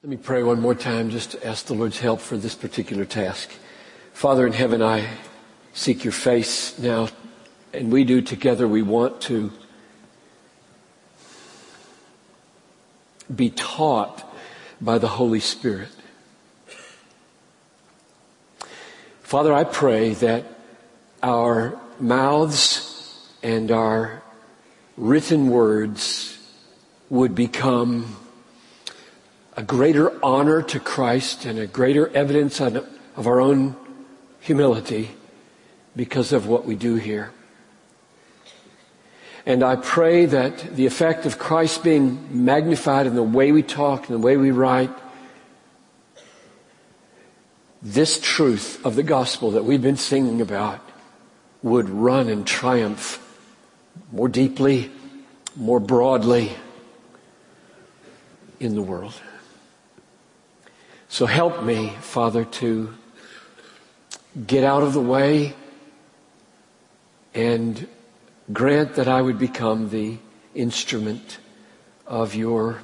Let me pray one more time just to ask the Lord's help for this particular task. Father in heaven, I seek your face now, and we do together. We want to be taught by the Holy Spirit. Father, I pray that our mouths and our written words would become a greater honor to Christ and a greater evidence of our own humility because of what we do here. And I pray that the effect of Christ being magnified in the way we talk and the way we write, this truth of the gospel that we've been singing about would run and triumph more deeply, more broadly in the world. So help me, Father, to get out of the way and grant that I would become the instrument of your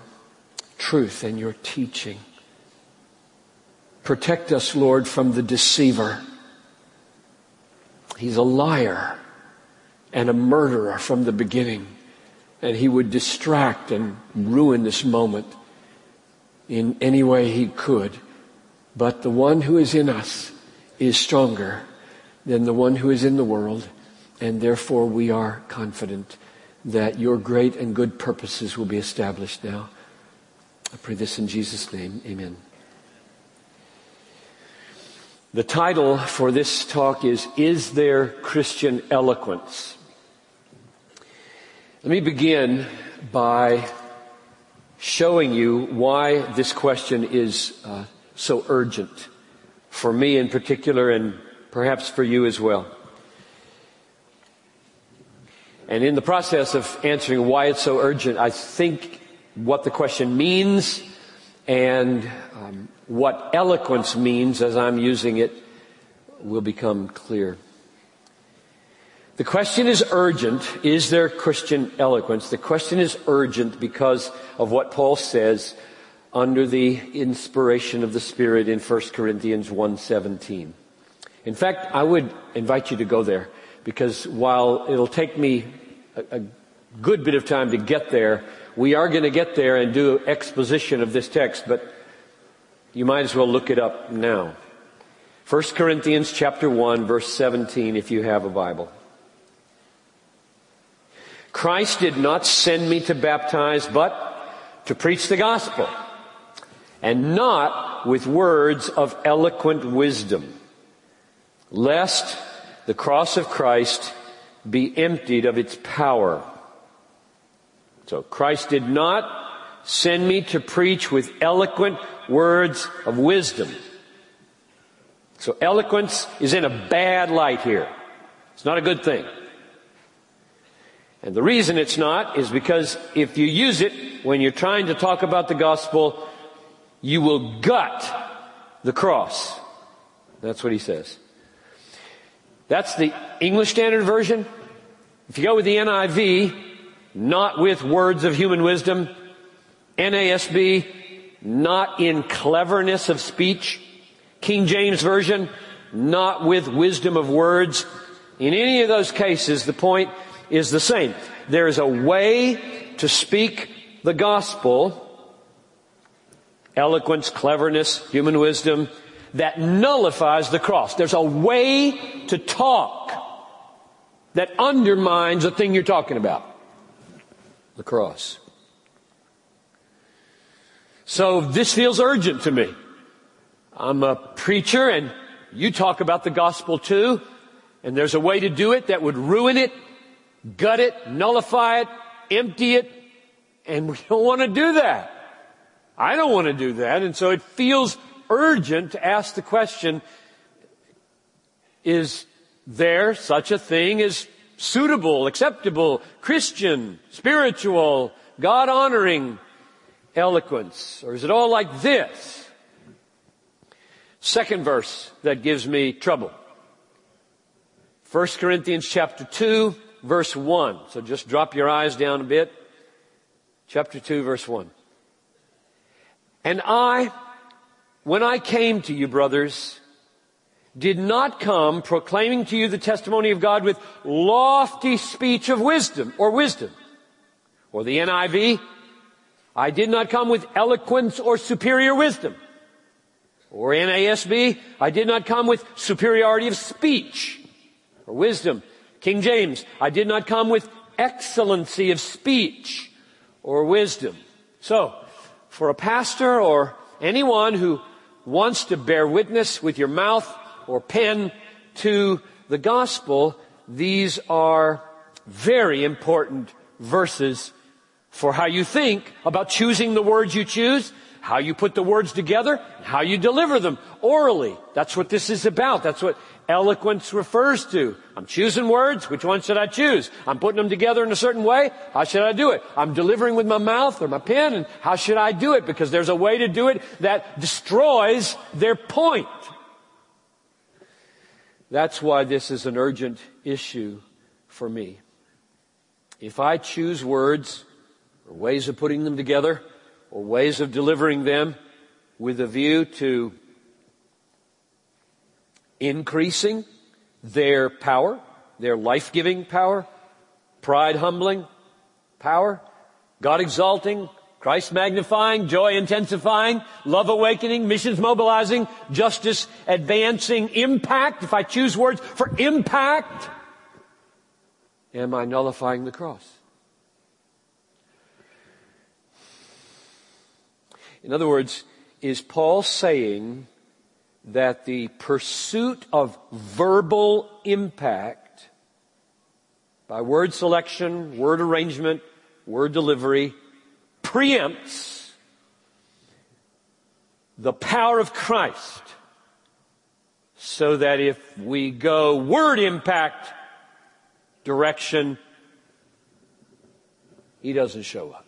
truth and your teaching. Protect us, Lord, from the deceiver. He's a liar and a murderer from the beginning, and he would distract and ruin this moment in any way he could. But the one who is in us is stronger than the one who is in the world, and therefore we are confident that your great and good purposes will be established now. I pray this in Jesus' name. Amen. The title for this talk is Is There Christian Eloquence? Let me begin by showing you why this question is uh, so urgent for me in particular and perhaps for you as well. And in the process of answering why it's so urgent, I think what the question means and um, what eloquence means as I'm using it will become clear. The question is urgent. Is there Christian eloquence? The question is urgent because of what Paul says under the inspiration of the Spirit in 1 Corinthians 1.17. In fact, I would invite you to go there because while it'll take me a, a good bit of time to get there, we are going to get there and do exposition of this text, but you might as well look it up now. 1 Corinthians chapter 1 verse 17 if you have a Bible. Christ did not send me to baptize, but to preach the gospel. And not with words of eloquent wisdom, lest the cross of Christ be emptied of its power. So Christ did not send me to preach with eloquent words of wisdom. So eloquence is in a bad light here. It's not a good thing. And the reason it's not is because if you use it when you're trying to talk about the gospel, you will gut the cross. That's what he says. That's the English Standard Version. If you go with the NIV, not with words of human wisdom. NASB, not in cleverness of speech. King James Version, not with wisdom of words. In any of those cases, the point is the same. There is a way to speak the gospel, eloquence, cleverness, human wisdom, that nullifies the cross. There's a way to talk that undermines the thing you're talking about. The cross. So this feels urgent to me. I'm a preacher and you talk about the gospel too, and there's a way to do it that would ruin it gut it, nullify it, empty it, and we don't want to do that. I don't want to do that, and so it feels urgent to ask the question, is there such a thing as suitable, acceptable, Christian, spiritual, God honoring eloquence? Or is it all like this? Second verse that gives me trouble. 1 Corinthians chapter 2, verse 1. So just drop your eyes down a bit. Chapter 2, verse 1. And I, when I came to you, brothers, did not come proclaiming to you the testimony of God with lofty speech of wisdom or wisdom. Or the NIV, I did not come with eloquence or superior wisdom. Or NASB, I did not come with superiority of speech or wisdom. King James, I did not come with excellency of speech or wisdom. So, for a pastor or anyone who wants to bear witness with your mouth or pen to the gospel, these are very important verses for how you think about choosing the words you choose, how you put the words together, how you deliver them orally. That's what this is about. That's what eloquence refers to. I'm choosing words. Which one should I choose? I'm putting them together in a certain way. How should I do it? I'm delivering with my mouth or my pen and how should I do it? Because there's a way to do it that destroys their point. That's why this is an urgent issue for me. If I choose words or ways of putting them together or ways of delivering them with a view to increasing their power, their life-giving power, pride humbling power, God exalting, Christ magnifying, joy intensifying, love awakening, missions mobilizing, justice advancing, impact. If I choose words for impact, am I nullifying the cross? In other words, is Paul saying that the pursuit of verbal impact by word selection, word arrangement, word delivery preempts the power of Christ so that if we go word impact direction, he doesn't show up.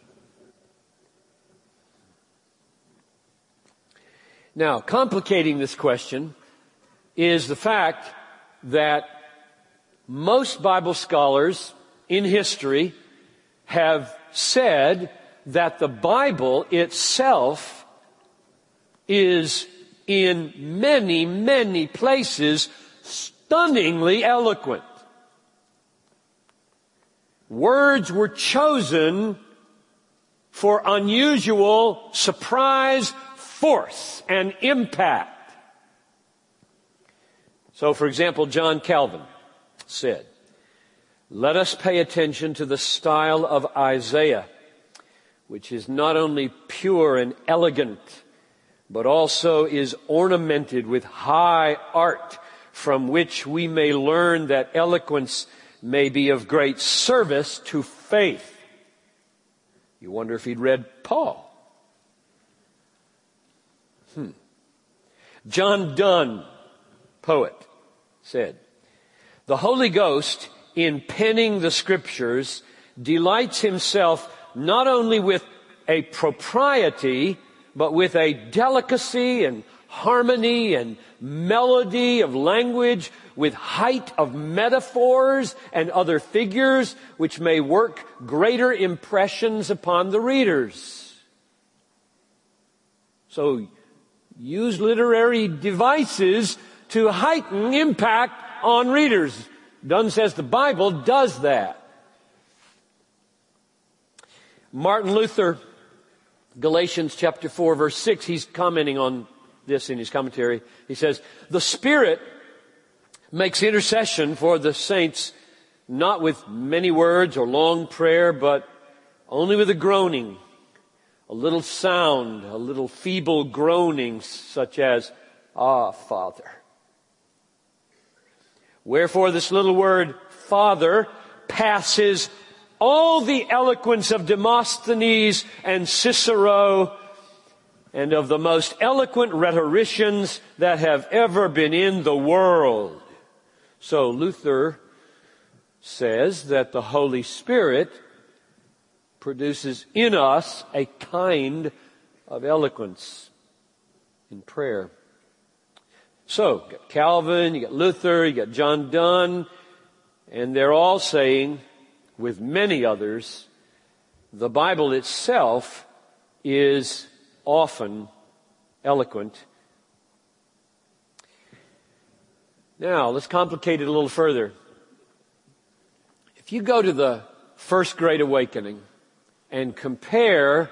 Now, complicating this question is the fact that most Bible scholars in history have said that the Bible itself is in many, many places stunningly eloquent. Words were chosen for unusual, surprise, force and impact. So for example, John Calvin said, let us pay attention to the style of Isaiah, which is not only pure and elegant, but also is ornamented with high art from which we may learn that eloquence may be of great service to faith. You wonder if he'd read Paul. John Donne, poet, said, the Holy Ghost in penning the scriptures delights himself not only with a propriety, but with a delicacy and harmony and melody of language, with height of metaphors and other figures, which may work greater impressions upon the readers. So use literary devices to heighten impact on readers. Donne says the Bible does that. Martin Luther, Galatians chapter 4 verse 6, he's commenting on this in his commentary. He says, the Spirit makes intercession for the saints not with many words or long prayer, but only with a groaning a little sound, a little feeble groaning such as, Ah, Father. Wherefore this little word, Father, passes all the eloquence of Demosthenes and Cicero and of the most eloquent rhetoricians that have ever been in the world. So Luther says that the Holy Spirit produces in us a kind of eloquence in prayer. So, you got Calvin, you got Luther, you got John Donne, and they're all saying, with many others, the Bible itself is often eloquent. Now, let's complicate it a little further. If you go to the First Great Awakening and compare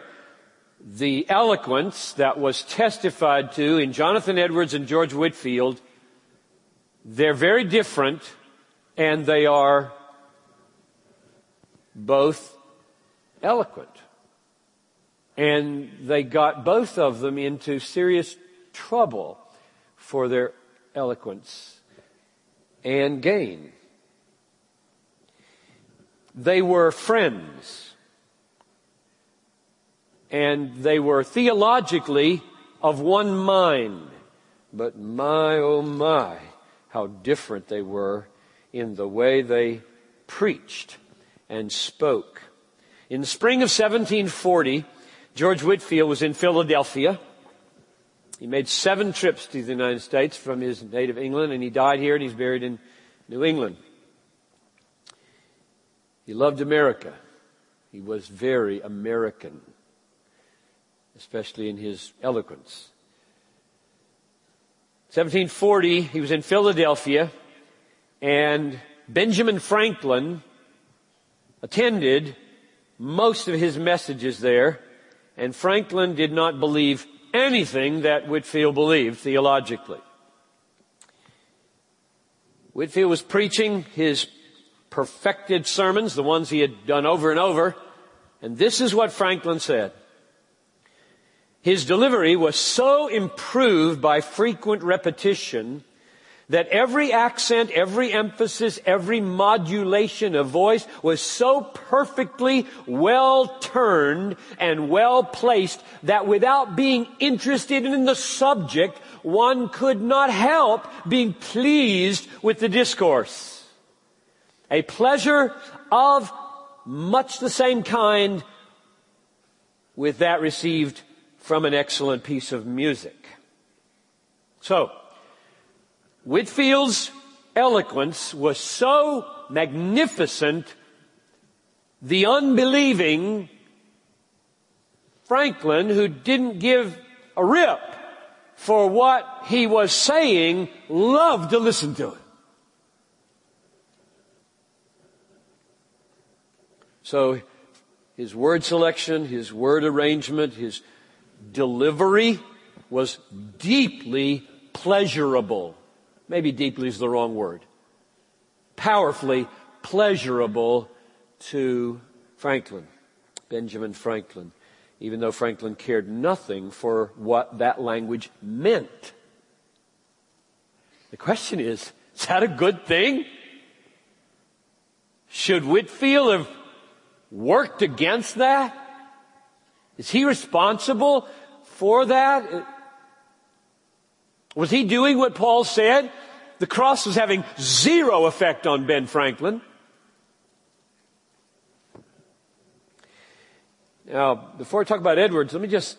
the eloquence that was testified to in Jonathan Edwards and George Whitefield, they're very different and they are both eloquent. And they got both of them into serious trouble for their eloquence and gain. They were friends. And they were theologically of one mind. But my, oh my, how different they were in the way they preached and spoke. In the spring of 1740, George Whitefield was in Philadelphia. He made seven trips to the United States from his native England and he died here and he's buried in New England. He loved America. He was very American, especially in his eloquence. 1740, he was in Philadelphia and Benjamin Franklin attended most of his messages there and Franklin did not believe anything that Whitefield believed theologically. Whitefield was preaching his perfected sermons, the ones he had done over and over, and this is what Franklin said. His delivery was so improved by frequent repetition that every accent, every emphasis, every modulation of voice was so perfectly well turned and well placed that without being interested in the subject, one could not help being pleased with the discourse. A pleasure of much the same kind with that received from an excellent piece of music. So, Whitefield's eloquence was so magnificent, the unbelieving Franklin, who didn't give a rip for what he was saying, loved to listen to it. So his word selection, his word arrangement, his delivery was deeply pleasurable. Maybe deeply is the wrong word. Powerfully pleasurable to Franklin, Benjamin Franklin, even though Franklin cared nothing for what that language meant. The question is, is that a good thing? Should Whitefield have worked against that? Is he responsible for that? Was he doing what Paul said? The cross was having zero effect on Ben Franklin. Now, before I talk about Edwards, let me just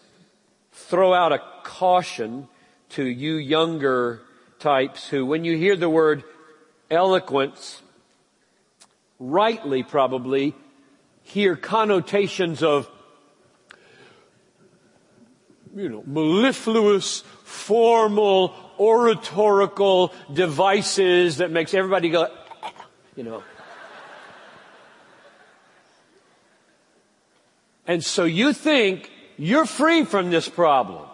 throw out a caution to you younger types who, when you hear the word eloquence, rightly probably hear connotations of, you know, mellifluous formal, oratorical devices that makes everybody go, you know. And so you think you're free from this problem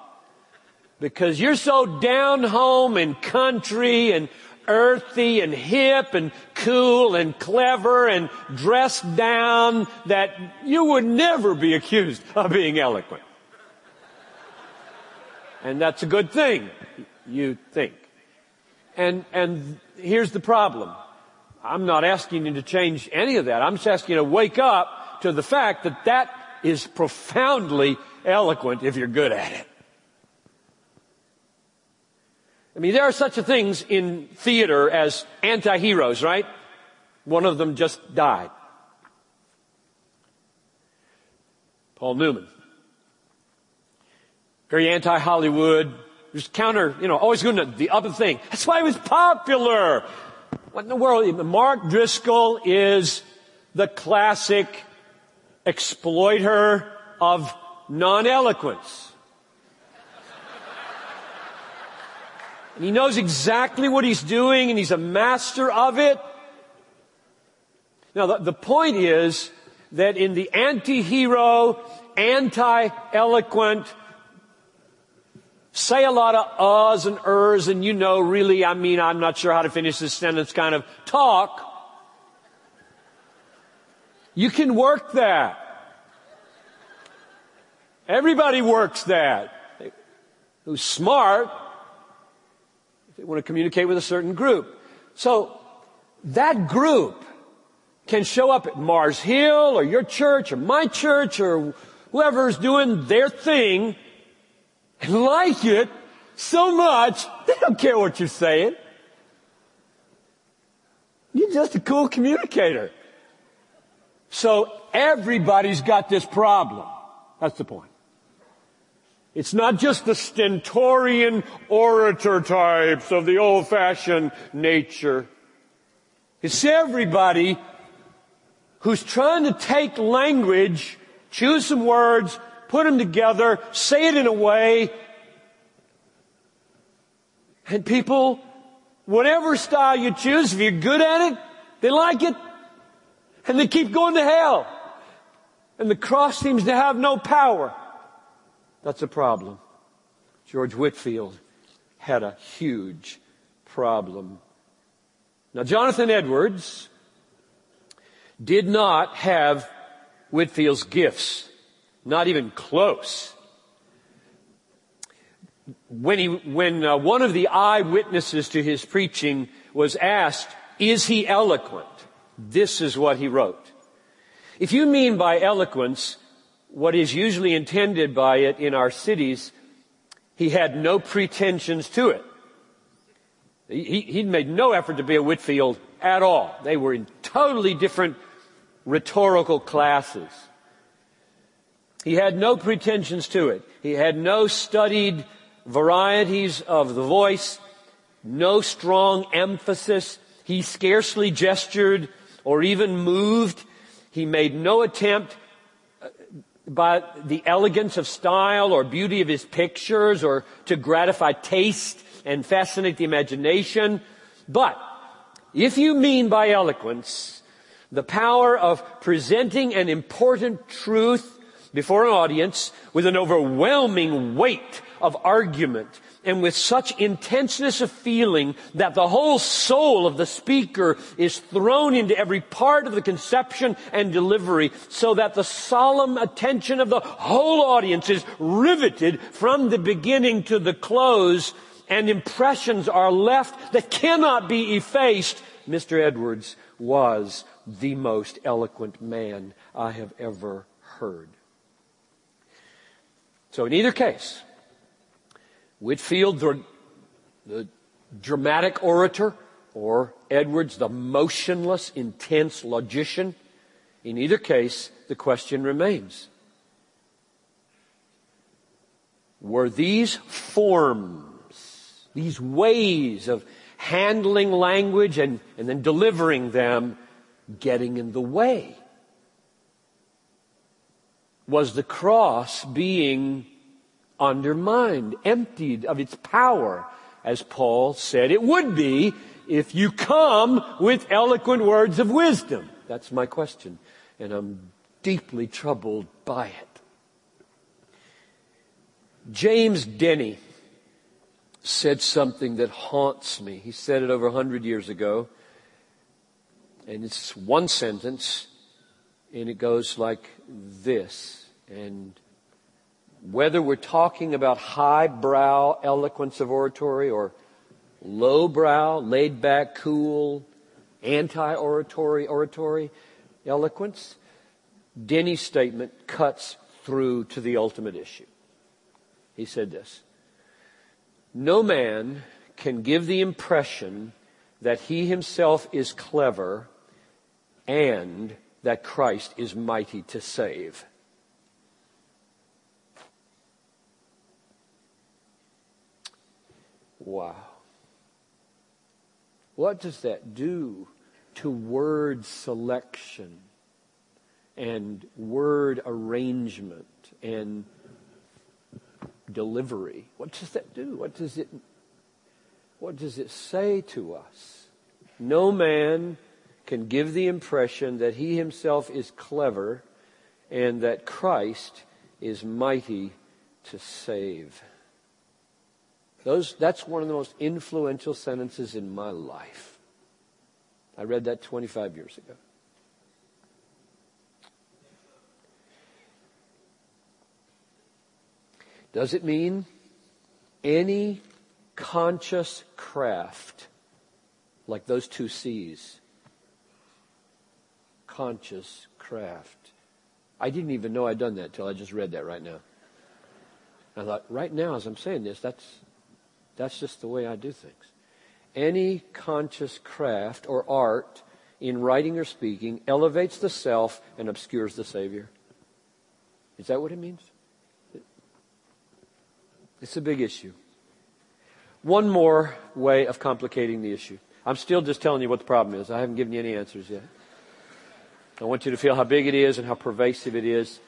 because you're so down home and country and earthy and hip and cool and clever and dressed down that you would never be accused of being eloquent. And that's a good thing, you think. And, and here's the problem. I'm not asking you to change any of that. I'm just asking you to wake up to the fact that that is profoundly eloquent if you're good at it. I mean, there are such a things in theater as anti-heroes, right? One of them just died. Paul Newman very anti-Hollywood, just counter, you know, always going to the other thing. That's why he was popular. What in the world? Mark Driscoll is the classic exploiter of non-eloquence. And he knows exactly what he's doing and he's a master of it. Now the, the point is that in the anti-hero, anti-eloquent, say a lot of uhs and ers and you know really, I mean, I'm not sure how to finish this sentence kind of talk. You can work that. Everybody works that. Who's smart, if they want to communicate with a certain group. So, that group can show up at Mars Hill or your church or my church or whoever's doing their thing like it so much, they don't care what you're saying. You're just a cool communicator. So everybody's got this problem. That's the point. It's not just the stentorian orator types of the old fashioned nature. It's everybody who's trying to take language, choose some words, put them together, say it in a way, and people, whatever style you choose, if you're good at it, they like it, and they keep going to hell. And the cross seems to have no power. That's a problem. George Whitefield had a huge problem. Now, Jonathan Edwards did not have Whitefield's gifts. Not even close. When he, when uh, one of the eyewitnesses to his preaching was asked, is he eloquent? This is what he wrote. If you mean by eloquence what is usually intended by it in our cities, he had no pretensions to it. He, he made no effort to be a Whitefield at all. They were in totally different rhetorical classes. He had no pretensions to it. He had no studied varieties of the voice, no strong emphasis. He scarcely gestured or even moved. He made no attempt uh, by the elegance of style or beauty of his pictures or to gratify taste and fascinate the imagination. But if you mean by eloquence the power of presenting an important truth before an audience with an overwhelming weight of argument and with such intenseness of feeling that the whole soul of the speaker is thrown into every part of the conception and delivery so that the solemn attention of the whole audience is riveted from the beginning to the close and impressions are left that cannot be effaced. Mr. Edwards was the most eloquent man I have ever heard. So in either case, Whitefield, the, the dramatic orator, or Edwards, the motionless, intense logician, in either case, the question remains. Were these forms, these ways of handling language and, and then delivering them, getting in the way was the cross being undermined, emptied of its power, as Paul said it would be if you come with eloquent words of wisdom? That's my question, and I'm deeply troubled by it. James Denney said something that haunts me. He said it over a hundred years ago, and it's one sentence, and it goes like this and whether we're talking about highbrow eloquence of oratory or lowbrow, laid back, cool, anti-oratory oratory eloquence, Denney's statement cuts through to the ultimate issue. He said this, no man can give the impression that he himself is clever and that Christ is mighty to save. Wow. What does that do to word selection and word arrangement and delivery? What does that do? What does it what does it say to us? No man can give the impression that he himself is clever and that Christ is mighty to save. Those, that's one of the most influential sentences in my life. I read that 25 years ago. Does it mean any conscious craft like those two C's? Conscious craft. I didn't even know I'd done that till I just read that right now. I thought, right now, as I'm saying this, that's, that's just the way I do things. Any conscious craft or art in writing or speaking elevates the self and obscures the Savior. Is that what it means? It's a big issue. One more way of complicating the issue. I'm still just telling you what the problem is. I haven't given you any answers yet. I want you to feel how big it is and how pervasive it is.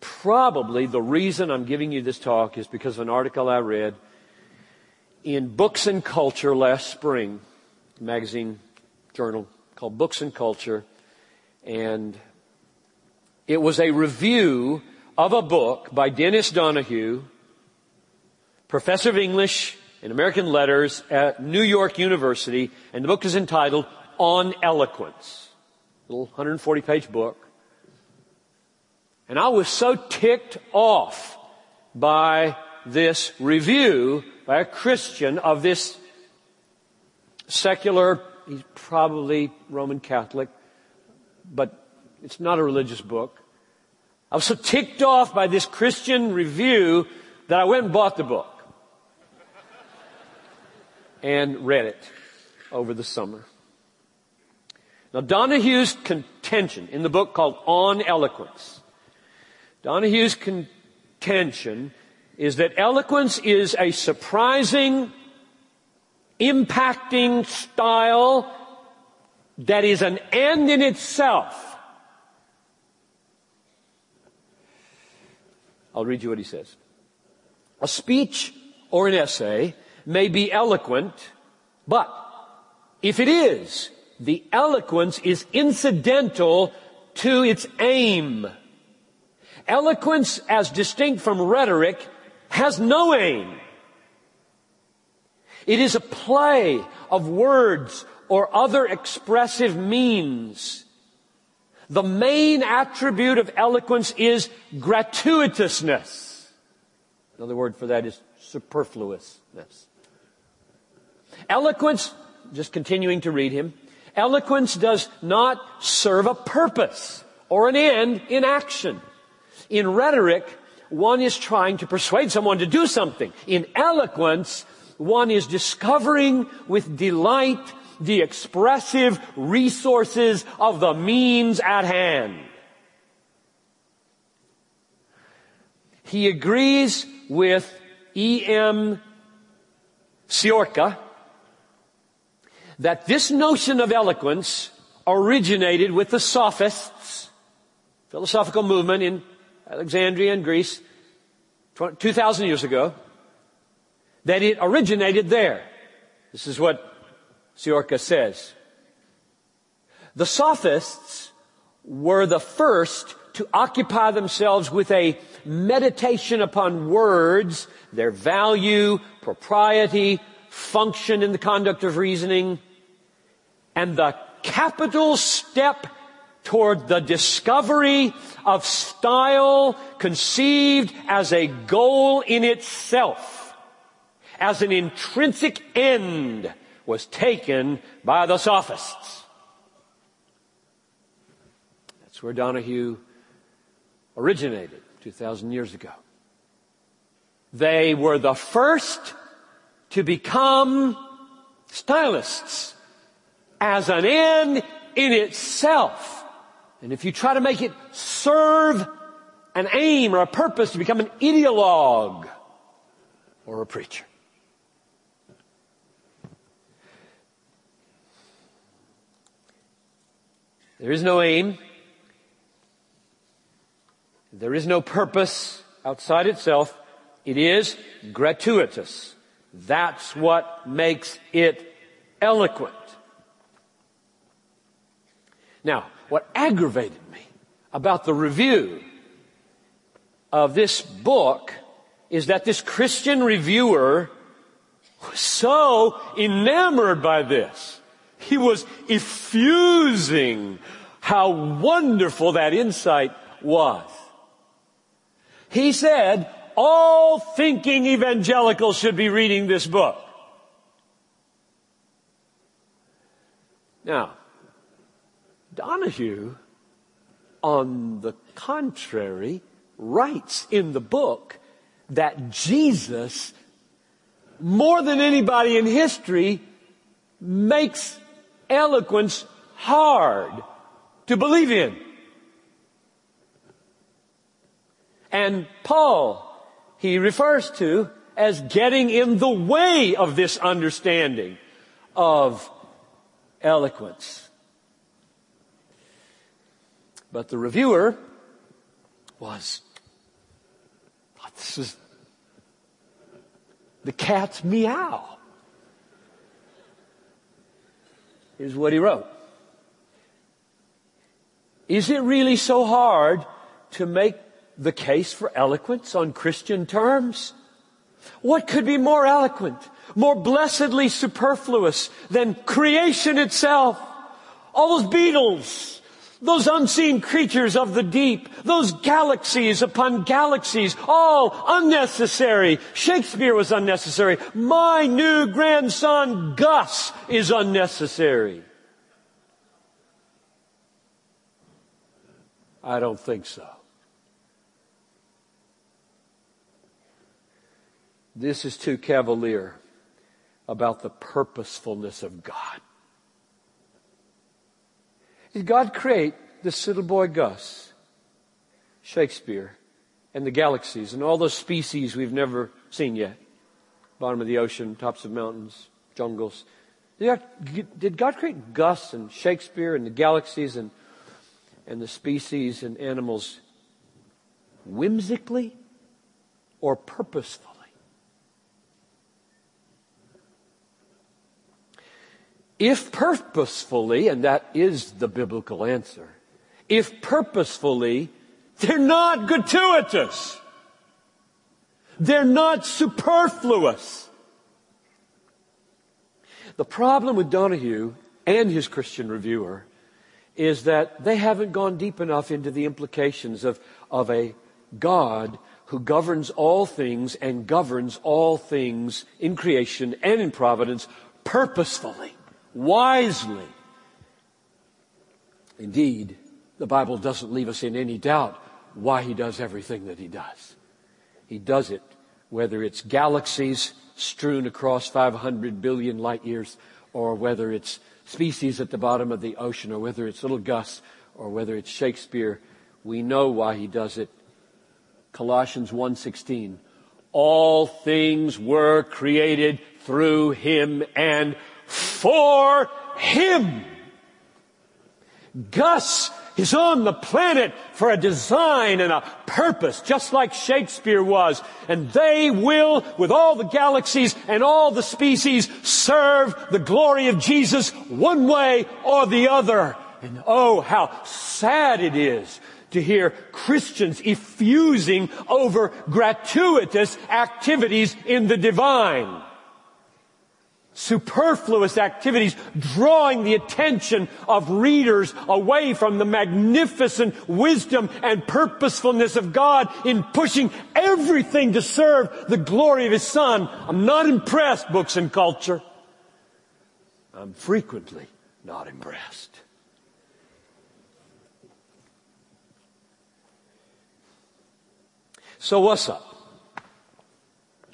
Probably the reason I'm giving you this talk is because of an article I read in Books and Culture last spring, magazine journal called Books and Culture, and it was a review of a book by Denis Donoghue, professor of English and American letters at New York University, and the book is entitled On Eloquence. Little 140 page book. And I was so ticked off by this review by a Christian of this secular, he's probably Roman Catholic, but it's not a religious book. I was so ticked off by this Christian review that I went and bought the book and read it over the summer. Now Donoghue's contention in the book called On Eloquence, Donoghue's contention is that eloquence is a surprising, impacting style that is an end in itself. I'll read you what he says. A speech or an essay may be eloquent, but if it is, the eloquence is incidental to its aim. Eloquence, as distinct from rhetoric, has no aim. It is a play of words or other expressive means the main attribute of eloquence is gratuitousness. Another word for that is superfluousness. Eloquence, just continuing to read him, eloquence does not serve a purpose or an end in action. In rhetoric, one is trying to persuade someone to do something. In eloquence, one is discovering with delight the expressive resources of the means at hand. He agrees with E.M. Cioran that this notion of eloquence originated with the sophists, philosophical movement in Alexandria and Greece, 2,000 years ago, that it originated there. This is what Cioran says. The sophists were the first to occupy themselves with a meditation upon words, their value, propriety, function in the conduct of reasoning, and the capital step toward the discovery of style conceived as a goal in itself, as an intrinsic end was taken by the sophists. That's where Donoghue originated 2,000 years ago. They were the first to become stylists as an end in itself. And if you try to make it serve an aim or a purpose to become an ideologue or a preacher. There is no aim. There is no purpose outside itself. It is gratuitous. That's what makes it eloquent. Now, what aggravated me about the review of this book is that this Christian reviewer was so enamored by this. He was effusing how wonderful that insight was. He said, all thinking evangelicals should be reading this book. Now, Donoghue, on the contrary, writes in the book that Jesus, more than anybody in history, makes eloquence hard to believe in. And Paul, he refers to as getting in the way of this understanding of eloquence. But the reviewer was, oh, this is the cat's meow. Here's what he wrote. Is it really so hard to make the case for eloquence on Christian terms? What could be more eloquent, more blessedly superfluous than creation itself? All those beetles, those unseen creatures of the deep, those galaxies upon galaxies, all unnecessary. Shakespeare was unnecessary. My new grandson Gus is unnecessary. I don't think so. This is too cavalier about the purposefulness of God. Did God create this little boy Gus, Shakespeare, and the galaxies and all those species we've never seen yet? Bottom of the ocean, tops of mountains, jungles. Did God, create Gus and Shakespeare and the galaxies and, and the species and animals whimsically or purposefully? If purposefully, and that is the biblical answer, if purposefully, they're not gratuitous. They're not superfluous. The problem with Donoghue and his Christian reviewer is that they haven't gone deep enough into the implications of, of a God who governs all things and governs all things in creation and in providence purposefully wisely. Indeed, the Bible doesn't leave us in any doubt why he does everything that he does. He does it whether it's galaxies strewn across 500 billion light years or whether it's species at the bottom of the ocean or whether it's little Gus or whether it's Shakespeare. We know why he does it. Colossians 1:16 All things were created through him and for Him. Gus is on the planet for a design and a purpose, just like Shakespeare was. And they will, with all the galaxies and all the species, serve the glory of Jesus one way or the other. And oh, how sad it is to hear Christians effusing over gratuitous activities in the divine superfluous activities, drawing the attention of readers away from the magnificent wisdom and purposefulness of God in pushing everything to serve the glory of His Son. I'm not impressed, books and culture. I'm frequently not impressed. So what's up?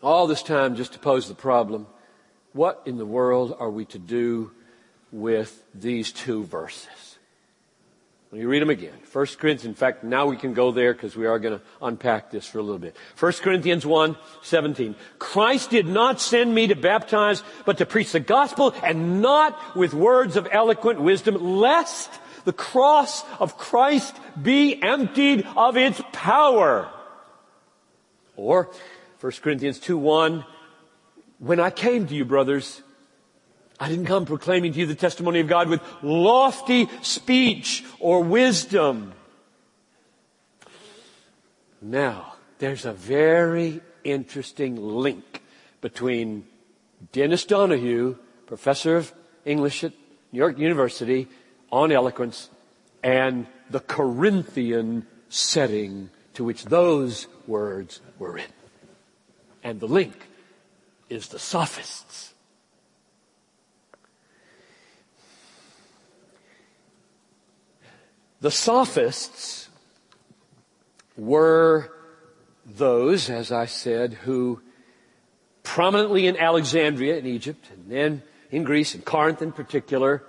All this time just to pose the problem what in the world are we to do with these two verses? Let me read them again. 1 Corinthians, in fact, now we can go there because we are going to unpack this for a little bit. 1 Corinthians 1, 17. Christ did not send me to baptize, but to preach the gospel and not with words of eloquent wisdom, lest the cross of Christ be emptied of its power. Or 1 Corinthians 2, 1, when I came to you, brothers, I didn't come proclaiming to you the testimony of God with lofty speech or wisdom. Now, there's a very interesting link between Denis Donoghue, professor of English at New York University on eloquence, and the Corinthian setting to which those words were written. And the link is the sophists. The sophists were those, as I said, who prominently in Alexandria in Egypt and then in Greece and Corinth in particular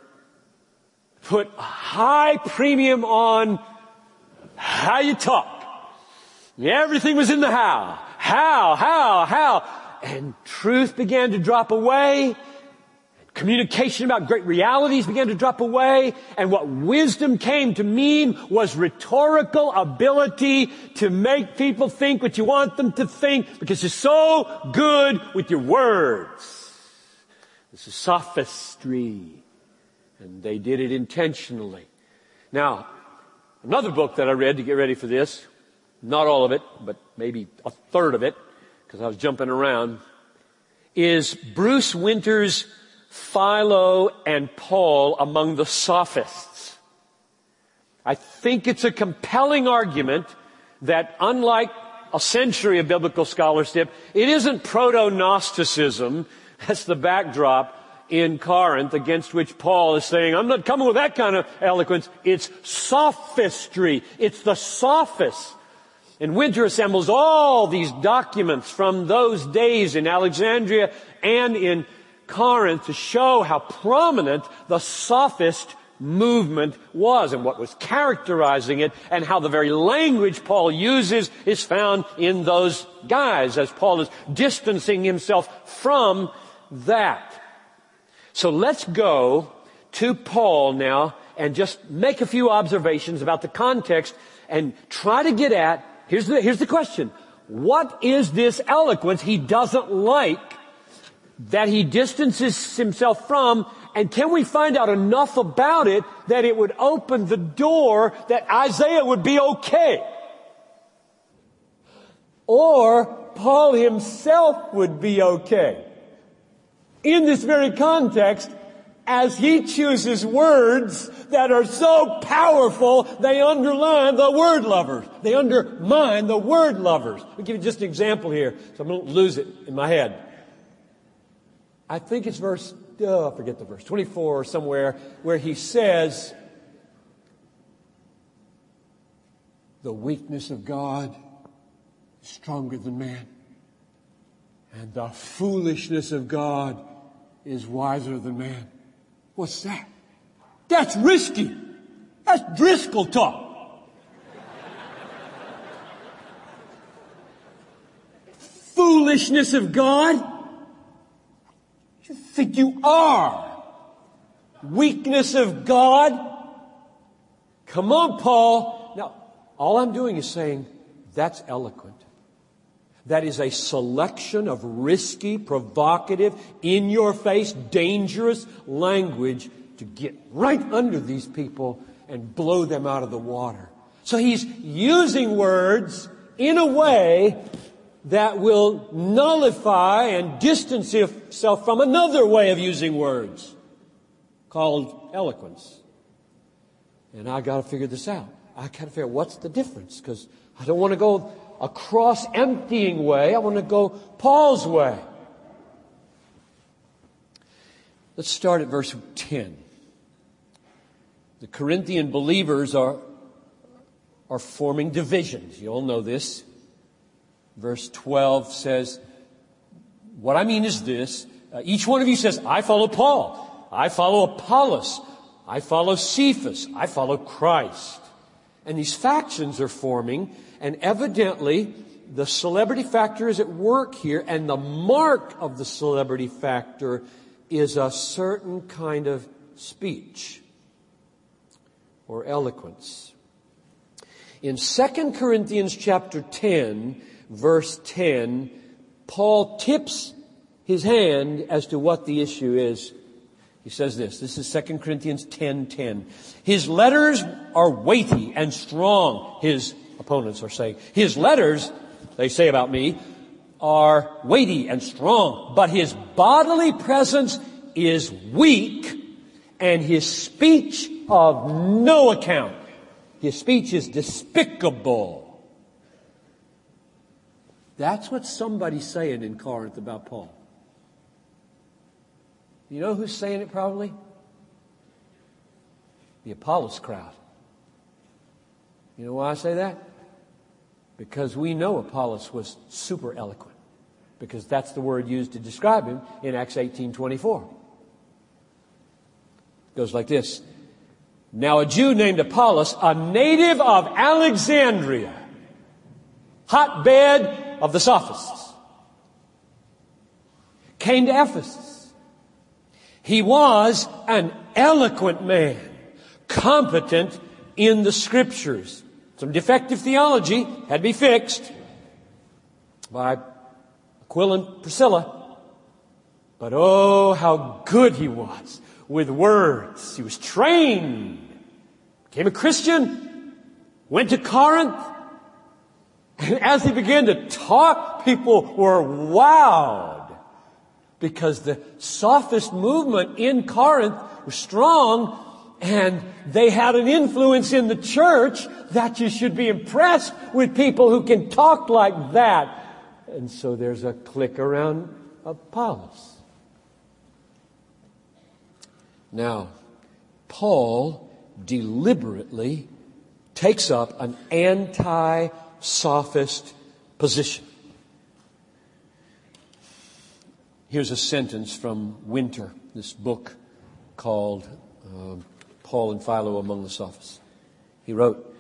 put a high premium on how you talk. Everything was in the how. How, how, how. And truth began to drop away. Communication about great realities began to drop away. And what wisdom came to mean was rhetorical ability to make people think what you want them to think because you're so good with your words. This is sophistry. And they did it intentionally. Now, another book that I read to get ready for this not all of it, but maybe a third of it, because I was jumping around, is Bruce Winter's Philo and Paul among the sophists. I think it's a compelling argument that unlike a century of biblical scholarship, it isn't proto-Gnosticism. That's the backdrop in Corinth against which Paul is saying, I'm not coming with that kind of eloquence. It's sophistry. It's the sophists and Winter assembles all these documents from those days in Alexandria and in Corinth to show how prominent the sophist movement was and what was characterizing it and how the very language Paul uses is found in those guys as Paul is distancing himself from that. So let's go to Paul now and just make a few observations about the context and try to get at Here's the, here's the question. What is this eloquence he doesn't like that he distances himself from and can we find out enough about it that it would open the door that Isaiah would be okay? Or Paul himself would be okay. In this very context, as he chooses words that are so powerful, they underline the word lovers. They undermine the word lovers. I'll give you just an example here, so I'm going to lose it in my head. I think it's verse, oh, I forget the verse, 24 or somewhere, where he says, the weakness of God is stronger than man. And the foolishness of God is wiser than man. What's that? That's risky. That's Driscoll talk. Foolishness of God? You think you are? Weakness of God? Come on, Paul. Now, all I'm doing is saying that's eloquent. That is a selection of risky, provocative, in your face, dangerous language to get right under these people and blow them out of the water. So he's using words in a way that will nullify and distance himself from another way of using words called eloquence. And I gotta figure this out. I gotta figure what's the difference because I don't want to go a cross emptying way. I want to go Paul's way. Let's start at verse 10. The Corinthian believers are, are forming divisions. You all know this. Verse 12 says, what I mean is this. Uh, each one of you says, I follow Paul. I follow Apollos. I follow Cephas. I follow Christ. And these factions are forming and evidently, the celebrity factor is at work here, and the mark of the celebrity factor is a certain kind of speech or eloquence. In 2 Corinthians chapter 10, verse 10, Paul tips his hand as to what the issue is. He says this. This is 2 Corinthians 10:10. 10. His letters are weighty and strong, his opponents are saying. His letters, they say about me, are weighty and strong, but his bodily presence is weak and his speech of no account. His speech is despicable. That's what somebody's saying in Corinth about Paul. You know who's saying it probably? The Apollos crowd. You know why I say that? Because we know Apollos was super eloquent. Because that's the word used to describe him in Acts 18:24. Goes like this. Now a Jew named Apollos, a native of Alexandria, hotbed of the sophists, came to Ephesus. He was an eloquent man, competent in the scriptures. Some defective theology had to be fixed by Aquila and Priscilla. But oh, how good he was with words. He was trained, became a Christian, went to Corinth, and as he began to talk, people were wowed because the sophist movement in Corinth was strong and they had an influence in the church that you should be impressed with people who can talk like that. And so there's a clique around Apollos. Now, Paul deliberately takes up an anti-sophist position. Here's a sentence from Winter, this book called uh, Paul and Philo among the sophists. He wrote,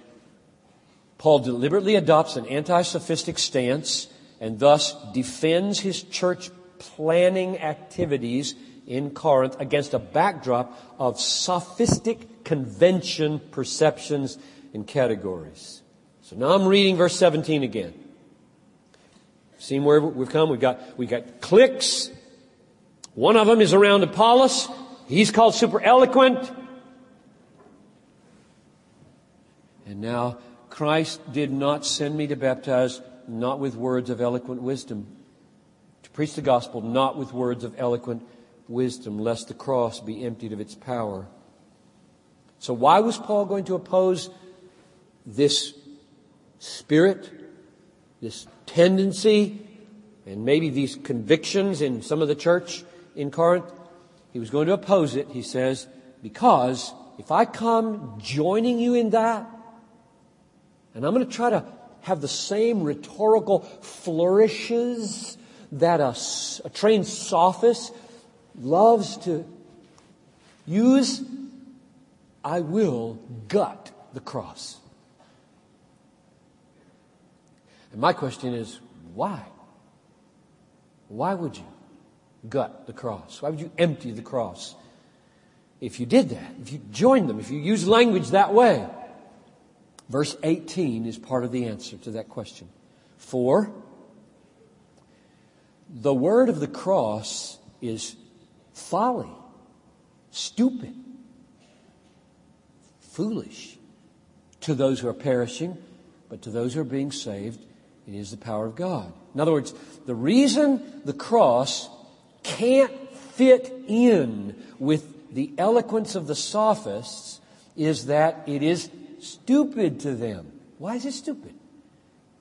Paul deliberately adopts an anti-sophistic stance and thus defends his church planning activities in Corinth against a backdrop of sophistic convention perceptions and categories. So now I'm reading verse 17 again. Seen where we've come? We've got, we've got cliques. One of them is around Apollos. He's called super eloquent. And now Christ did not send me to baptize not with words of eloquent wisdom, to preach the gospel not with words of eloquent wisdom, lest the cross be emptied of its power. So why was Paul going to oppose this spirit, this tendency, and maybe these convictions in some of the church in Corinth? He was going to oppose it, he says, because if I come joining you in that, and I'm going to try to have the same rhetorical flourishes that a, a trained sophist loves to use, I will gut the cross. And my question is, why? Why would you gut the cross? Why would you empty the cross? If you did that, if you joined them, if you use language that way, verse 18 is part of the answer to that question. For the word of the cross is folly, stupid, foolish to those who are perishing, but to those who are being saved, it is the power of God. In other words, the reason the cross can't fit in with the eloquence of the sophists is that it is stupid to them. Why is it stupid?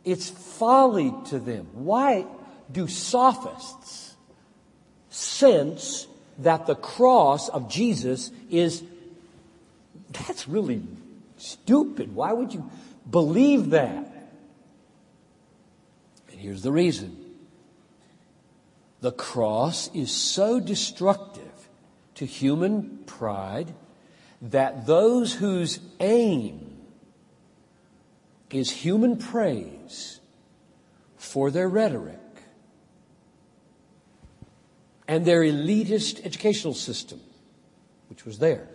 It's folly to them. Why do sophists sense that the cross of Jesus is, that's really stupid. Why would you believe that? And here's the reason. The cross is so destructive to human pride that those whose aim is human praise for their rhetoric and their elitist educational system, which was there,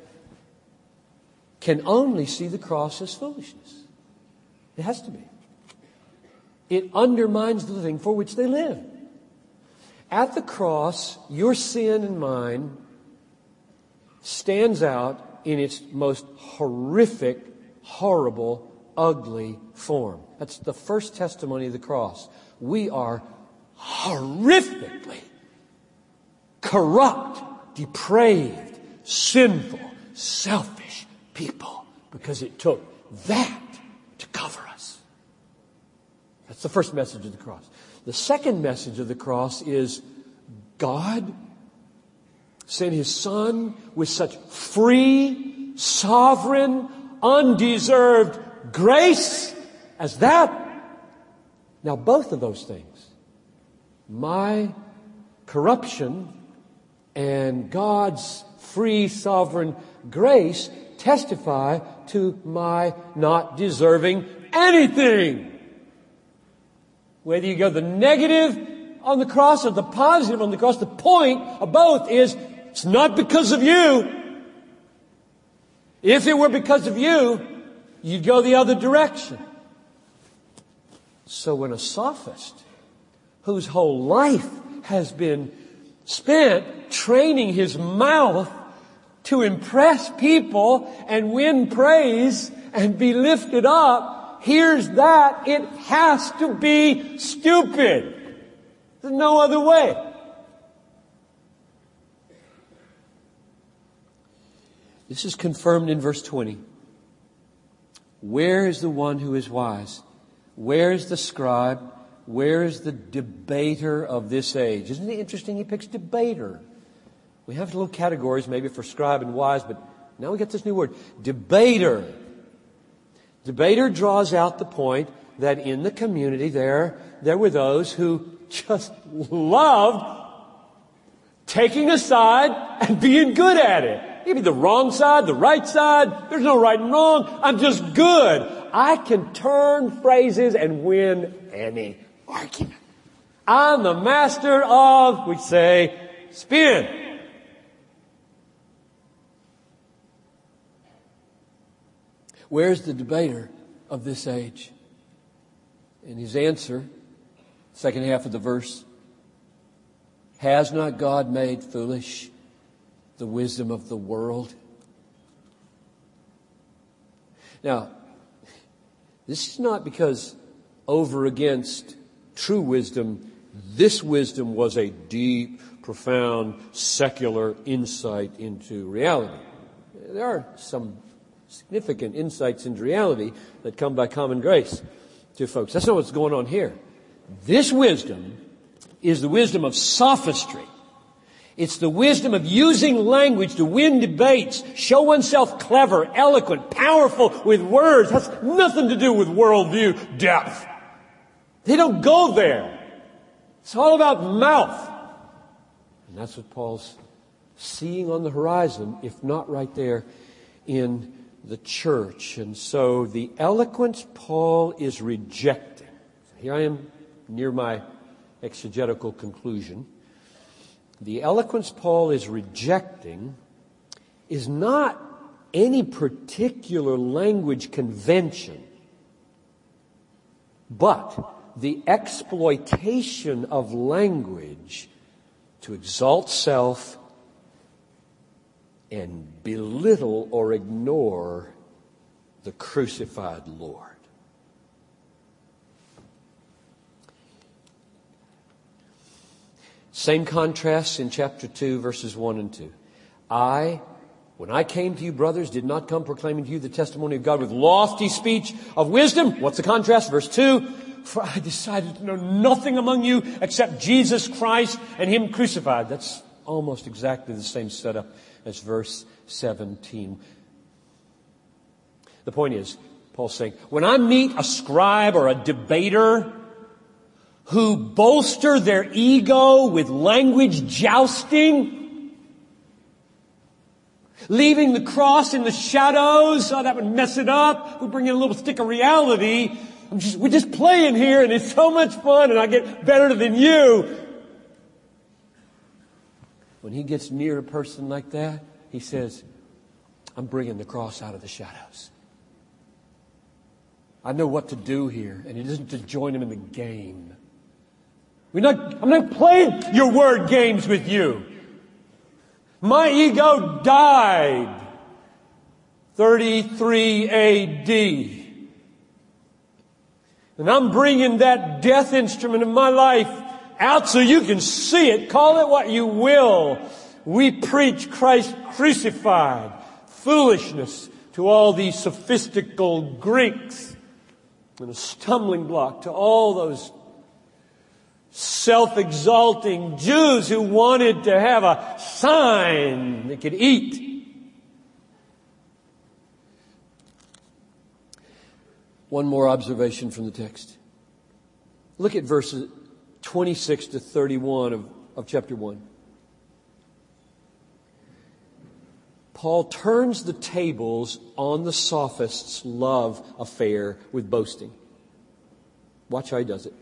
can only see the cross as foolishness. It has to be. It undermines the thing for which they live. At the cross, your sin and mine stands out in its most horrific, horrible, ugly form. That's the first testimony of the cross. We are horrifically corrupt, depraved, sinful, selfish people because it took that to cover us. That's the first message of the cross. The second message of the cross is God sent his son with such free, sovereign, undeserved grace as that. Now both of those things, my corruption and God's free, sovereign grace testify to my not deserving anything. Whether you go the negative on the cross or the positive on the cross, the point of both is it's not because of you. If it were because of you, you'd go the other direction. So when a sophist whose whole life has been spent training his mouth to impress people and win praise and be lifted up hears that, it has to be stupid. There's no other way. This is confirmed in verse 20. Where is the one who is wise? Where is the scribe? Where is the debater of this age? Isn't it interesting he picks debater? We have little categories maybe for scribe and wise, but now we get this new word. Debater. Debater draws out the point that in the community there, there were those who just loved taking a side and being good at it. Maybe the wrong side, the right side. There's no right and wrong. I'm just good. I can turn phrases and win any argument. I'm the master of, we say, spin. Where's the debater of this age? And his answer Second half of the verse. Has not God made foolish the wisdom of the world? Now, this is not because over against true wisdom, this wisdom was a deep, profound, secular insight into reality. There are some significant insights into reality that come by common grace to folks. That's not what's going on here. This wisdom is the wisdom of sophistry. It's the wisdom of using language to win debates, show oneself clever, eloquent, powerful with words. Has nothing to do with worldview depth. They don't go there. It's all about mouth. And that's what Paul's seeing on the horizon, if not right there in the church. And so the eloquence Paul is rejecting. Here I am near my exegetical conclusion. The eloquence Paul is rejecting is not any particular language convention, but the exploitation of language to exalt self and belittle or ignore the crucified Lord. Same contrast in chapter 2, verses 1 and 2. I, when I came to you, brothers, did not come proclaiming to you the testimony of God with lofty speech of wisdom. What's the contrast? Verse 2. For I decided to know nothing among you except Jesus Christ and Him crucified. That's almost exactly the same setup as verse 17. The point is, Paul's saying, when I meet a scribe or a debater, who bolster their ego with language jousting, leaving the cross in the shadows. Oh, that would mess it up. We bring in a little stick of reality. Just, we're just playing here and it's so much fun and I get better than you. When he gets near a person like that, he says, I'm bringing the cross out of the shadows. I know what to do here, and it isn't to join him in the game. We're not, I'm not playing your word games with you. My ego died 33 AD. And I'm bringing that death instrument of my life out so you can see it. Call it what you will. We preach Christ crucified. Foolishness to all these sophistical Greeks and a stumbling block to all those self-exalting Jews who wanted to have a sign they could eat. One more observation from the text. Look at verses 26 to 31 of, of chapter 1. Paul turns the tables on the sophist's love affair with boasting. Watch how he does it.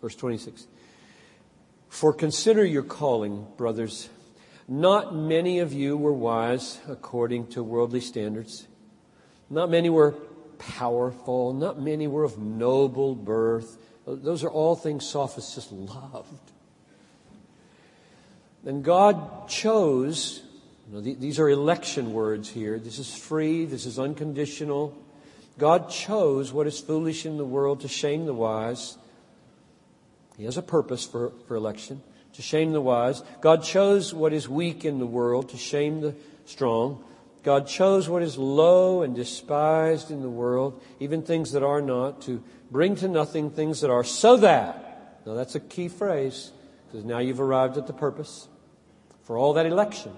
Verse 26. For consider your calling, brothers. Not many of you were wise according to worldly standards. Not many were powerful. Not many were of noble birth. Those are all things sophists just loved. And God chose, you know, these are election words here. This is free. This is unconditional. God chose what is foolish in the world to shame the wise. He has a purpose for, for election, to shame the wise. God chose what is weak in the world to shame the strong. God chose what is low and despised in the world, even things that are not, to bring to nothing things that are, so that. Now that's a key phrase, because now you've arrived at the purpose for all that election.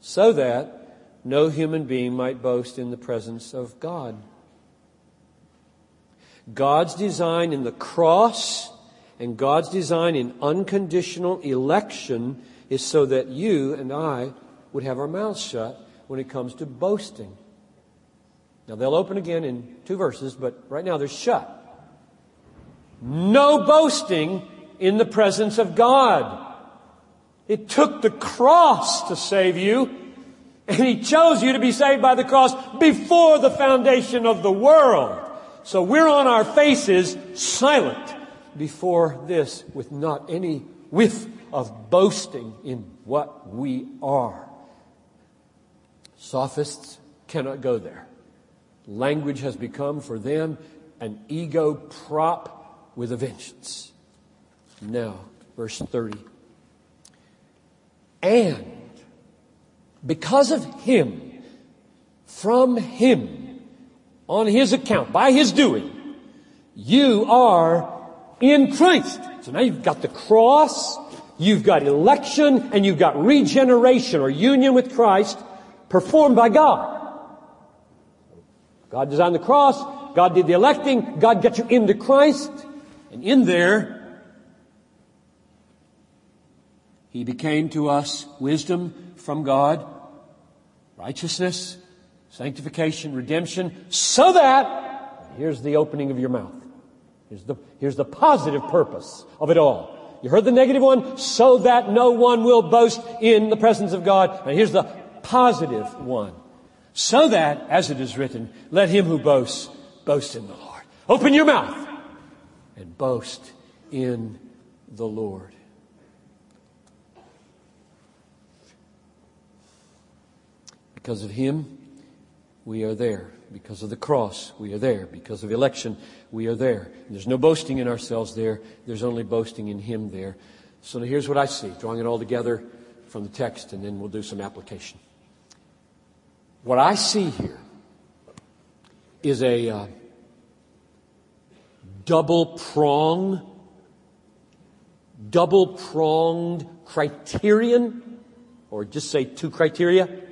So that no human being might boast in the presence of God. God's design in the cross and God's design in unconditional election is so that you and I would have our mouths shut when it comes to boasting. Now they'll open again in two verses, but right now they're shut. No boasting in the presence of God. It took the cross to save you, and He chose you to be saved by the cross before the foundation of the world. So we're on our faces silent before this with not any whiff of boasting in what we are. Sophists cannot go there. Language has become for them an ego prop with a vengeance. Now, verse 30. And because of him, from him, on his account, by his doing, you are in Christ. So now you've got the cross, you've got election, and you've got regeneration or union with Christ performed by God. God designed the cross. God did the electing. God got you into Christ. And in there, He became to us wisdom from God, righteousness, sanctification, redemption, so that, here's the opening of your mouth. Here's the, here's the positive purpose of it all. You heard the negative one? So that no one will boast in the presence of God. And here's the positive one. So that, as it is written, let him who boasts boast in the Lord. Open your mouth and boast in the Lord. Because of him, we are there. Because of the cross, we are there. Because of election, we are there. There's no boasting in ourselves there. There's only boasting in him there. So here's what I see, drawing it all together from the text, and then we'll do some application. What I see here is a uh, double prong, double pronged criterion, or just say two criteria,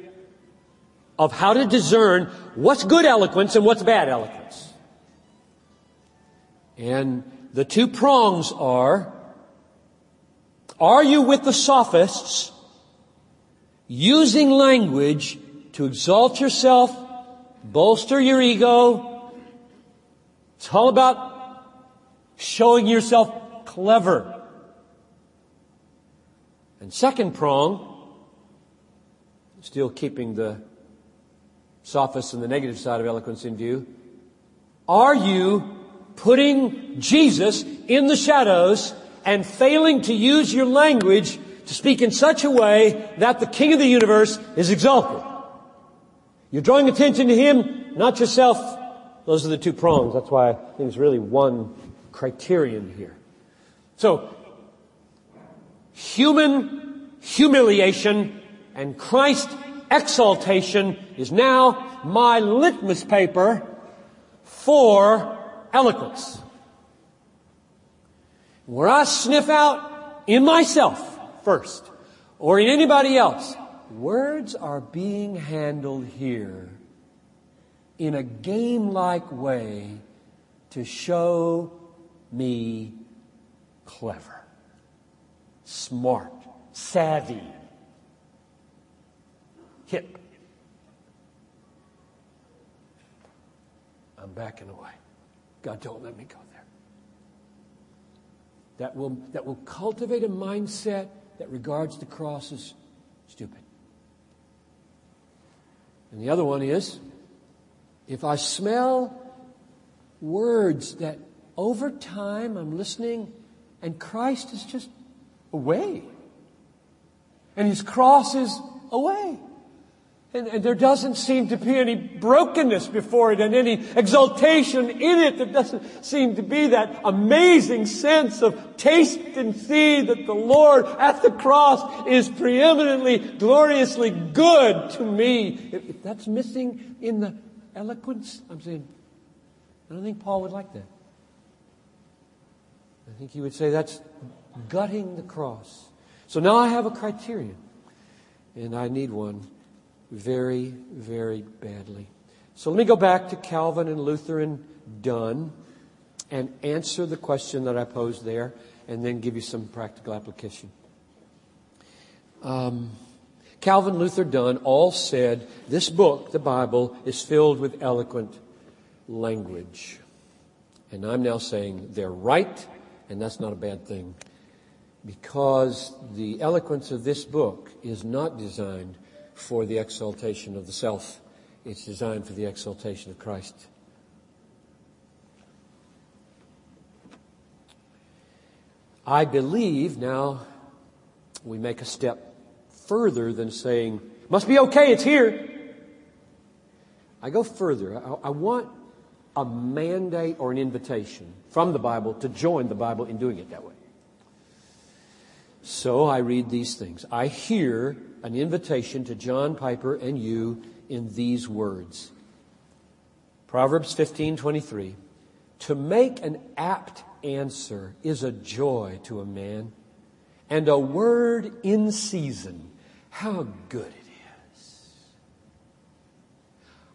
of how to discern what's good eloquence and what's bad eloquence. And the two prongs are, are you with the sophists using language to exalt yourself, bolster your ego. It's all about showing yourself clever. And second prong, still keeping the sophist and the negative side of eloquence in view, are you putting Jesus in the shadows and failing to use your language to speak in such a way that the King of the universe is exalted. You're drawing attention to Him, not yourself. Those are the two prongs. That's why I think it's really one criterion here. So, human humiliation and Christ exaltation is now my litmus paper for eloquence. Where I sniff out in myself first, or in anybody else, words are being handled here in a game-like way to show me clever, smart, savvy, I'm backing away. God, don't let me go there. That will, that will cultivate a mindset that regards the cross as stupid. And the other one is if I smell words that over time I'm listening and Christ is just away. And his cross is away. And, and, there doesn't seem to be any brokenness before it and any exaltation in it. There doesn't seem to be that amazing sense of taste and see that the Lord at the cross is preeminently, gloriously good to me. If, if that's missing in the eloquence, I'm saying, I don't think Paul would like that. I think he would say that's gutting the cross. So now I have a criterion, and I need one very, very badly. So let me go back to Calvin and Luther and Donne and answer the question that I posed there and then give you some practical application. Um, Calvin, Luther, Donne all said this book, the Bible, is filled with eloquent language. And I'm now saying they're right, and that's not a bad thing. Because the eloquence of this book is not designed for the exaltation of the self. It's designed for the exaltation of Christ. I believe now we make a step further than saying, must be okay, it's here. I go further. I, I want a mandate or an invitation from the Bible to join the Bible in doing it that way. So I read these things. I hear an invitation to John Piper and you in these words. Proverbs 15:23 To make an apt answer is a joy to a man and a word in season how good it is.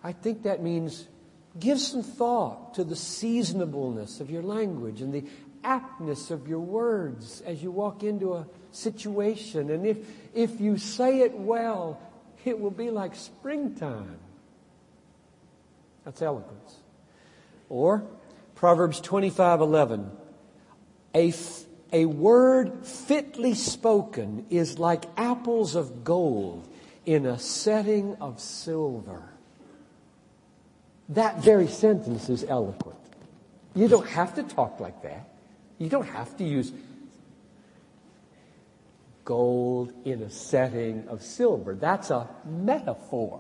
I think that means give some thought to the seasonableness of your language and the aptness of your words as you walk into a situation. And if, if you say it well, it will be like springtime. That's eloquence. Or Proverbs 25:11 a, a word fitly spoken is like apples of gold in a setting of silver. That very sentence is eloquent. You don't have to talk like that. You don't have to use gold in a setting of silver. That's a metaphor.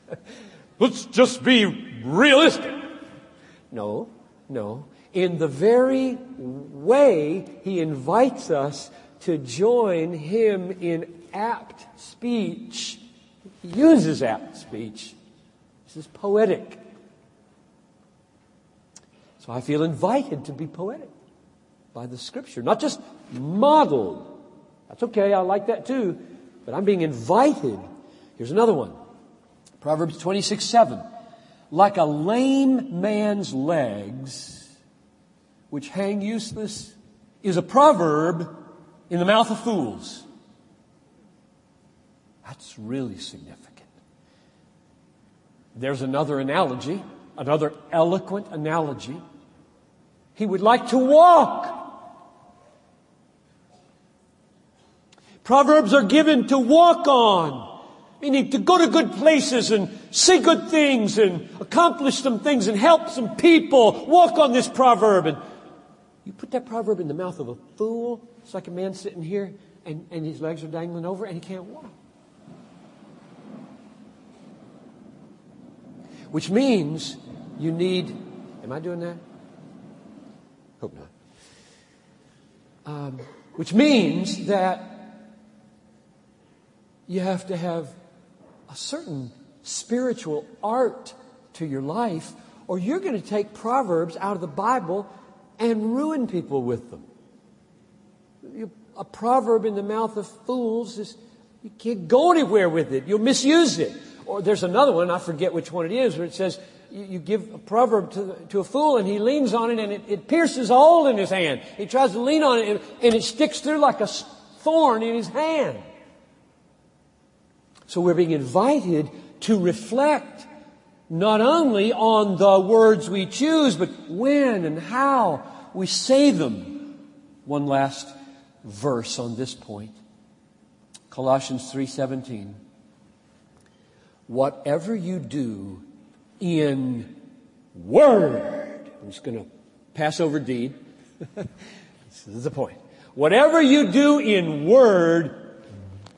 Let's just be realistic. No, no. In the very way he invites us to join him in apt speech, he uses apt speech. This is poetic. So I feel invited to be poetic by the scripture, not just modeled that's okay. I like that too. But I'm being invited. Here's another one. Proverbs 26, 7. Like a lame man's legs, which hang useless, is a proverb in the mouth of fools. That's really significant. There's another analogy, another eloquent analogy. He would like to walk Proverbs are given to walk on. Meaning to go to good places and see good things and accomplish some things and help some people. Walk on this proverb. And you put that proverb in the mouth of a fool. It's like a man sitting here and, and his legs are dangling over and he can't walk. Which means you need, am I doing that? Hope not. Um, which means that you have to have a certain spiritual art to your life, or you're going to take Proverbs out of the Bible and ruin people with them. A proverb in the mouth of fools is, you can't go anywhere with it. You'll misuse it. Or there's another one, I forget which one it is, where it says, you, give a proverb to, to a fool and he leans on it and it, it pierces a hole in his hand. He tries to lean on it and, and it sticks through like a thorn in his hand. So we're being invited to reflect not only on the words we choose, but when and how we say them. One last verse on this point. Colossians 3:17. Whatever you do in word. I'm just going to pass over deed. this is the point. Whatever you do in word,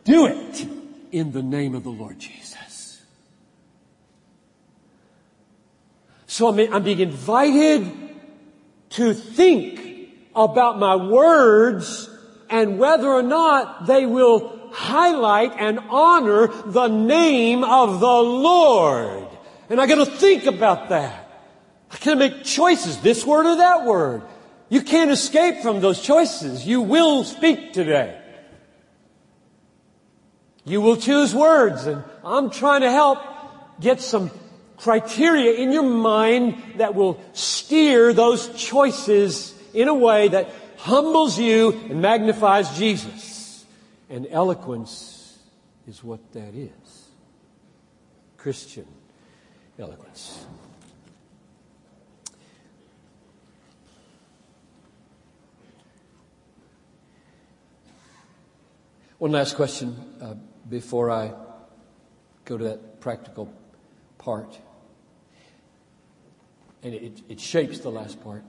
do it in the name of the Lord Jesus. So I'm, I'm being invited to think about my words and whether or not they will highlight and honor the name of the Lord. And I gotta think about that. I gotta make choices, this word or that word. You can't escape from those choices. You will speak today. You will choose words and I'm trying to help get some criteria in your mind that will steer those choices in a way that humbles you and magnifies Jesus. And eloquence is what that is. Christian eloquence. One last question. Uh, before I go to that practical part. And it, it shapes the last part.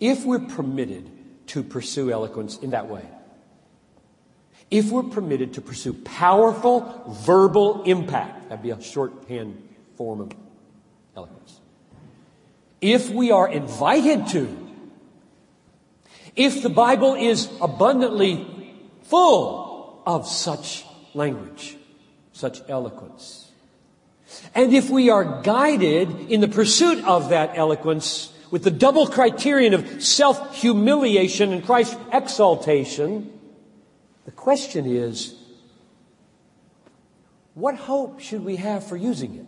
If we're permitted to pursue eloquence in that way, if we're permitted to pursue powerful verbal impact, that'd be a shorthand form of eloquence. If we are invited to, if the Bible is abundantly full of such language, such eloquence. And if we are guided in the pursuit of that eloquence with the double criterion of self-humiliation and Christ's exaltation, the question is, what hope should we have for using it?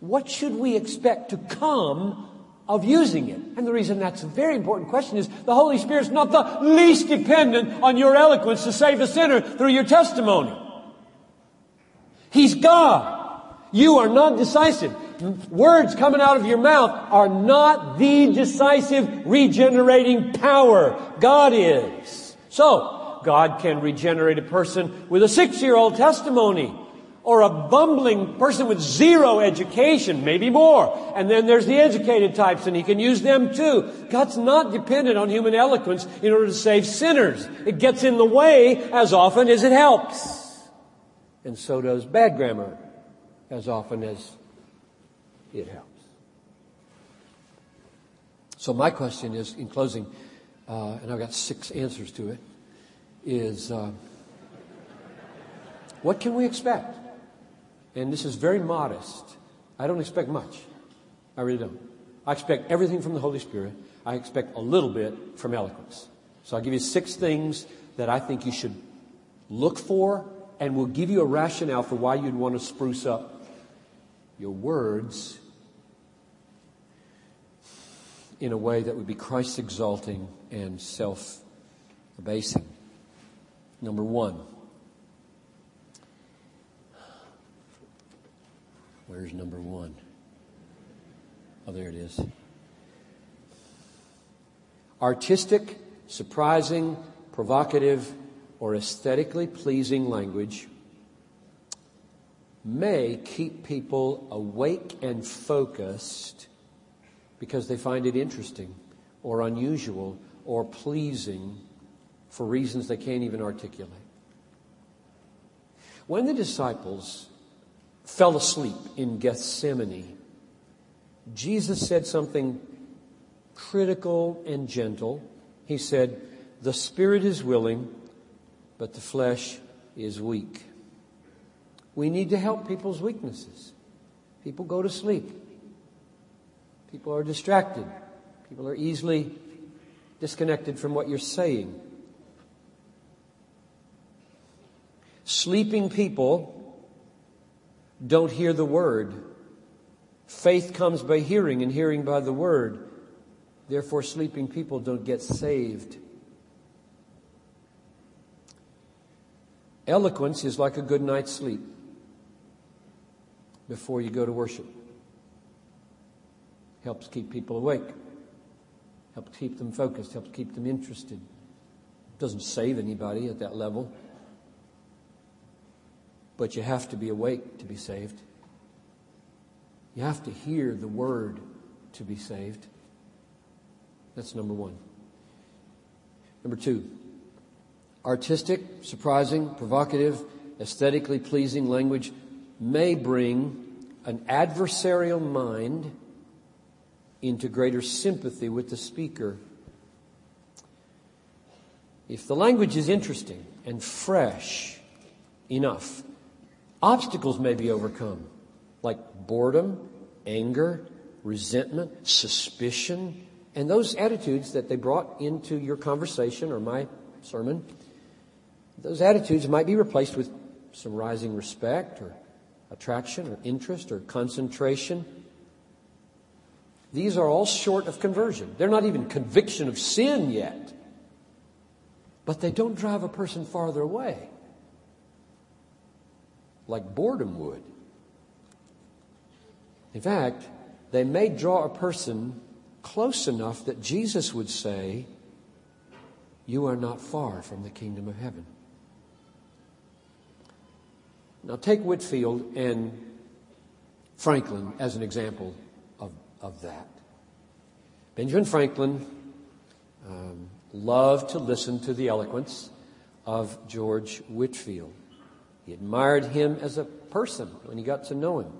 What should we expect to come of using it? And the reason that's a very important question is the Holy Spirit's not the least dependent on your eloquence to save a sinner through your testimony. He's God. You are not decisive. Words coming out of your mouth are not the decisive regenerating power. God is. So, God can regenerate a person with a six-year-old testimony or a bumbling person with zero education, maybe more. And then there's the educated types and he can use them too. God's not dependent on human eloquence in order to save sinners. It gets in the way as often as it helps and so does bad grammar as often as it helps. So my question is, in closing, uh, and I've got six answers to it, is uh, what can we expect? And this is very modest. I don't expect much. I really don't. I expect everything from the Holy Spirit. I expect a little bit from eloquence. So I'll give you six things that I think you should look for and will give you a rationale for why you'd want to spruce up your words in a way that would be Christ exalting and self abasing. Number one. Where's number one? Oh, there it is. Artistic, surprising, provocative, or aesthetically pleasing language may keep people awake and focused because they find it interesting or unusual or pleasing for reasons they can't even articulate. When the disciples fell asleep in Gethsemane, Jesus said something critical and gentle. He said, The spirit is willing, but the flesh is weak. We need to help people's weaknesses. People go to sleep. People are distracted. People are easily disconnected from what you're saying. Sleeping people don't hear the word. Faith comes by hearing and hearing by the word. Therefore, sleeping people don't get saved. Eloquence is like a good night's sleep before you go to worship. Helps keep people awake. Helps keep them focused. Helps keep them interested. Doesn't save anybody at that level. But you have to be awake to be saved. You have to hear the word to be saved. That's number one. Number two, artistic, surprising, provocative, aesthetically pleasing language may bring an adversarial mind into greater sympathy with the speaker. If the language is interesting and fresh enough, obstacles may be overcome, like boredom, anger, resentment, suspicion, and those attitudes that they brought into your conversation or my sermon those attitudes might be replaced with some rising respect or attraction or interest or concentration. These are all short of conversion. They're not even conviction of sin yet. But they don't drive a person farther away like boredom would. In fact, they may draw a person close enough that Jesus would say, You are not far from the kingdom of heaven. Now, take Whitefield and Franklin as an example of, of that. Benjamin Franklin um, loved to listen to the eloquence of George Whitefield. He admired him as a person when he got to know him.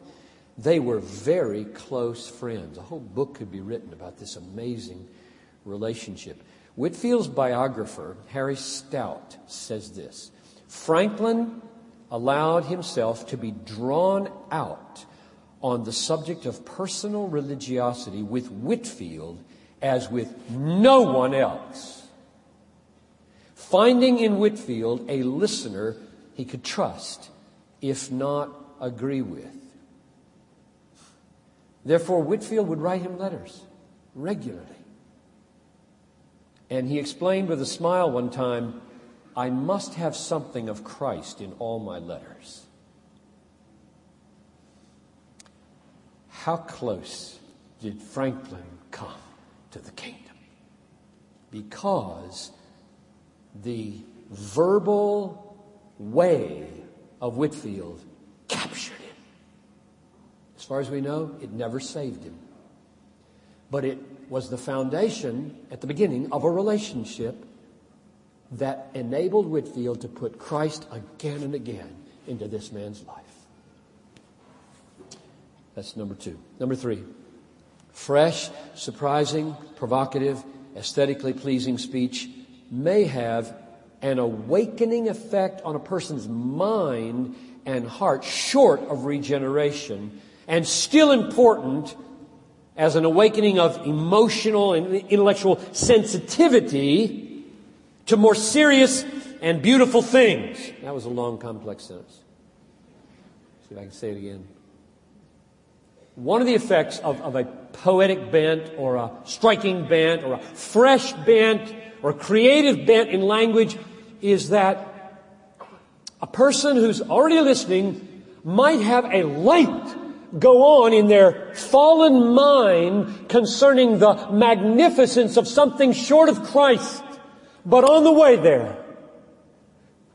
They were very close friends. A whole book could be written about this amazing relationship. Whitefield's biographer, Harry Stout, says this Franklin allowed himself to be drawn out on the subject of personal religiosity with Whitefield as with no one else. Finding in Whitefield a listener he could trust, if not agree with. Therefore, Whitefield would write him letters regularly. And he explained with a smile one time I must have something of Christ in all my letters. How close did Franklin come to the kingdom? Because the verbal way of Whitefield captured him. As far as we know, it never saved him. But it was the foundation at the beginning of a relationship that enabled Whitefield to put Christ again and again into this man's life. That's number two. Number three, fresh, surprising, provocative, aesthetically pleasing speech may have an awakening effect on a person's mind and heart short of regeneration and still important as an awakening of emotional and intellectual sensitivity to more serious and beautiful things. That was a long, complex sentence. See if I can say it again. One of the effects of, of a poetic bent or a striking bent or a fresh bent or a creative bent in language is that a person who's already listening might have a light go on in their fallen mind concerning the magnificence of something short of Christ. But on the way there,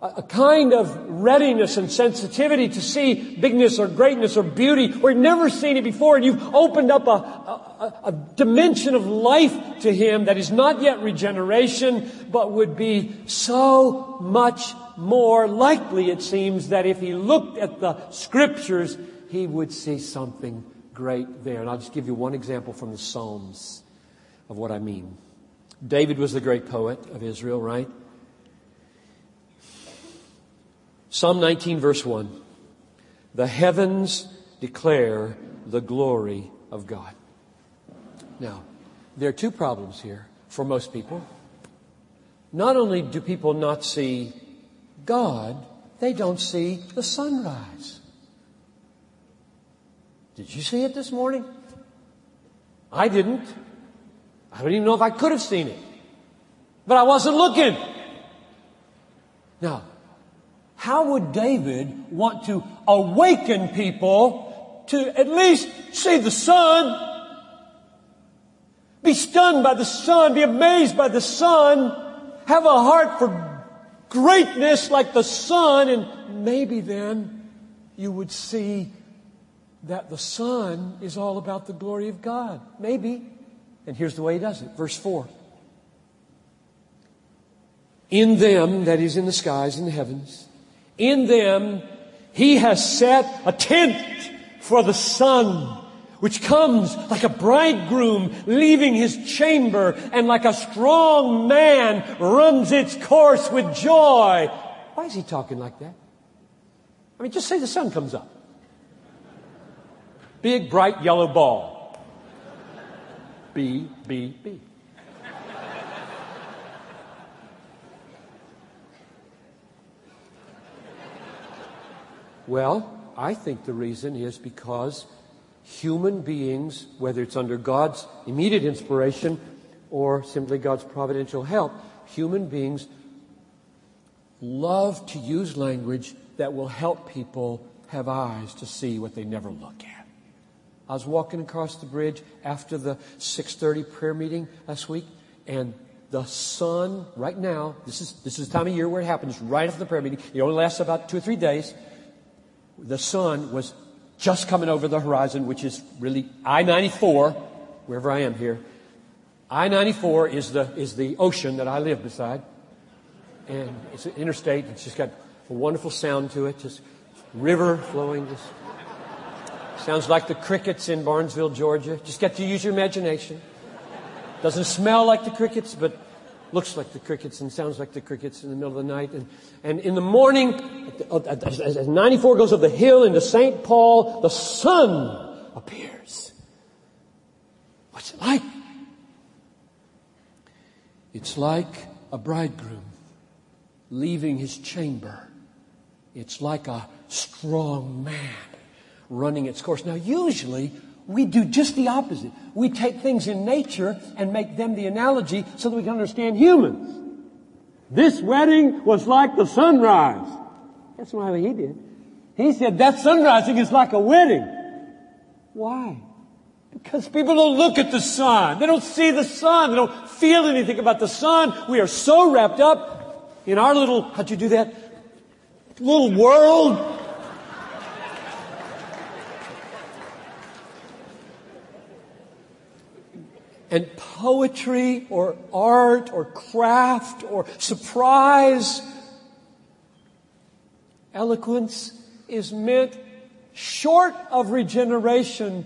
a kind of readiness and sensitivity to see bigness or greatness or beauty where you've never seen it before and you've opened up a, a, a, dimension of life to him that is not yet regeneration but would be so much more likely it seems that if he looked at the scriptures he would see something great there and I'll just give you one example from the Psalms of what I mean. David was the great poet of Israel, right? Psalm 19 verse 1. The heavens declare the glory of God. Now, there are two problems here for most people. Not only do people not see God, they don't see the sunrise. Did you see it this morning? I didn't. I don't even know if I could have seen it. But I wasn't looking. Now, how would David want to awaken people to at least see the sun? Be stunned by the sun, be amazed by the sun, have a heart for greatness like the sun, and maybe then you would see that the sun is all about the glory of God. Maybe. And here's the way he does it. Verse 4. In them, that is in the skies, in the heavens, in them, he has set a tent for the sun, which comes like a bridegroom leaving his chamber and like a strong man runs its course with joy. Why is he talking like that? I mean, just say the sun comes up. Big, bright yellow ball. B, B, B. Well, I think the reason is because human beings, whether it's under God's immediate inspiration or simply God's providential help, human beings love to use language that will help people have eyes to see what they never look at. I was walking across the bridge after the 6:30 prayer meeting last week and the sun right now, this is this is the time of year where it happens right after the prayer meeting. It only lasts about 2 or 3 days the sun was just coming over the horizon, which is really I-94, wherever I am here. I-94 is the, is the ocean that I live beside. And it's an interstate. It's just got a wonderful sound to it. Just river flowing. Just sounds like the crickets in Barnesville, Georgia. Just get to use your imagination. Doesn't smell like the crickets, but looks like the crickets and sounds like the crickets in the middle of the night. And, and in the morning, as 94 goes up the hill into St. Paul, the sun appears. What's it like? It's like a bridegroom leaving his chamber. It's like a strong man running its course. Now, usually, we do just the opposite. We take things in nature and make them the analogy so that we can understand humans. This wedding was like the sunrise. That's why he did. He said that sunrising is like a wedding. Why? Because people don't look at the sun. They don't see the sun. They don't feel anything about the sun. We are so wrapped up in our little, how'd you do that? Little world and poetry or art or craft or surprise. Eloquence is meant short of regeneration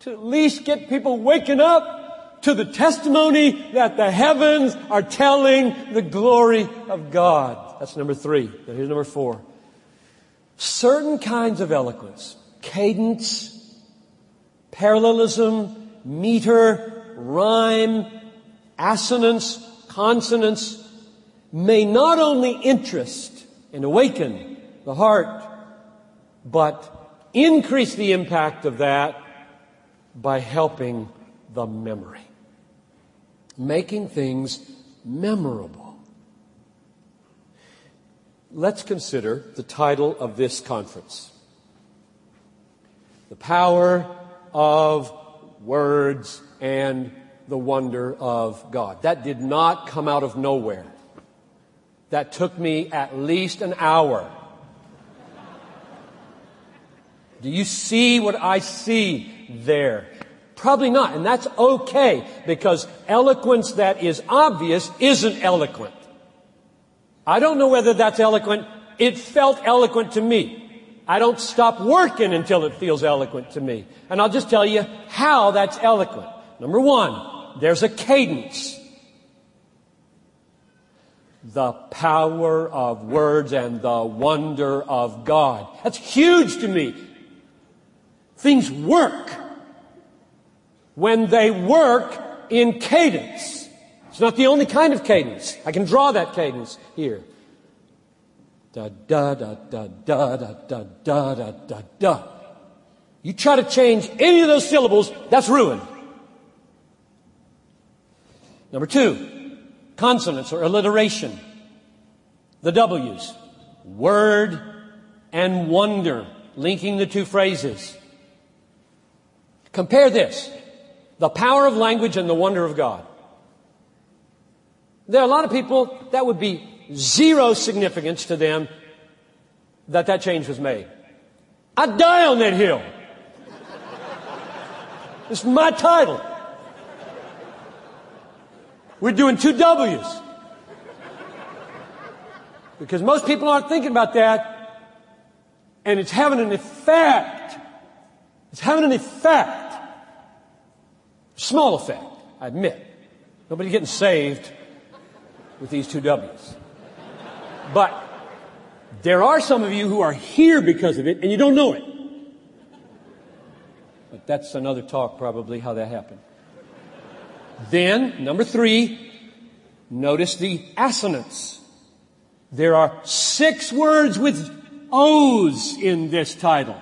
to at least get people waking up to the testimony that the heavens are telling the glory of God. That's number three. Now here's number four. Certain kinds of eloquence, cadence, parallelism, meter, rhyme, assonance, consonance may not only interest and awaken the heart, but increase the impact of that by helping the memory. Making things memorable. Let's consider the title of this conference. The power of words, and the wonder of God. That did not come out of nowhere. that took me at least an hour. Do you see what I see there? Probably not, and that's okay because eloquence that is obvious isn't eloquent. I don't know whether that's eloquent. It felt eloquent to me. I don't stop working until it feels eloquent to me. And I'll just tell you how that's eloquent. Number one, there's a cadence. The power of words and the wonder of God. That's huge to me. Things work when they work in cadence. It's not the only kind of cadence. I can draw that cadence here. Da da da da da da da da da da da. You try to change any of those syllables, that's ruined. Number two, consonance or alliteration. The W's. Word and wonder, linking the two phrases. Compare this. The power of language and the wonder of God. There are a lot of people that would be zero significance to them that that change was made. I'd die on that hill. It's my title. We're doing two W's. Because most people aren't thinking about that, and it's having an effect. It's having an effect. Small effect, I admit. Nobody's getting saved with these two W's. But there are some of you who are here because of it and you don't know it. But that's another talk probably how that happened. Then, number three, notice the assonance. There are six words with O's in this title.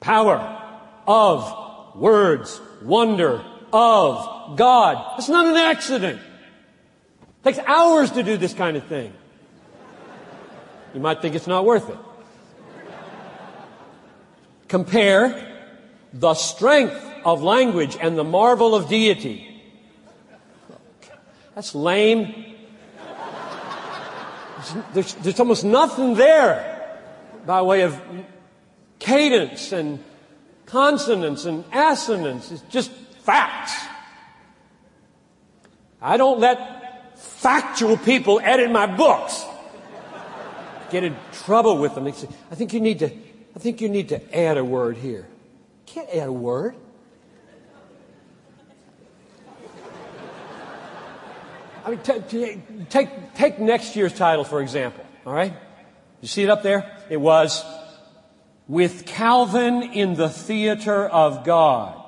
Power of words, wonder of God. It's not an accident. Takes hours to do this kind of thing. You might think it's not worth it. Compare the strength of language and the marvel of deity. That's lame. There's, there's, almost nothing there by way of cadence and consonance and assonance. It's just facts. I don't let factual people edit my books. Get in trouble with them. They say, I think you need to, I think you need to add a word here. Can't add a word. I mean, t- t- take, take next year's title, for example. All right? You see it up there? It was, With Calvin in the Theater of God.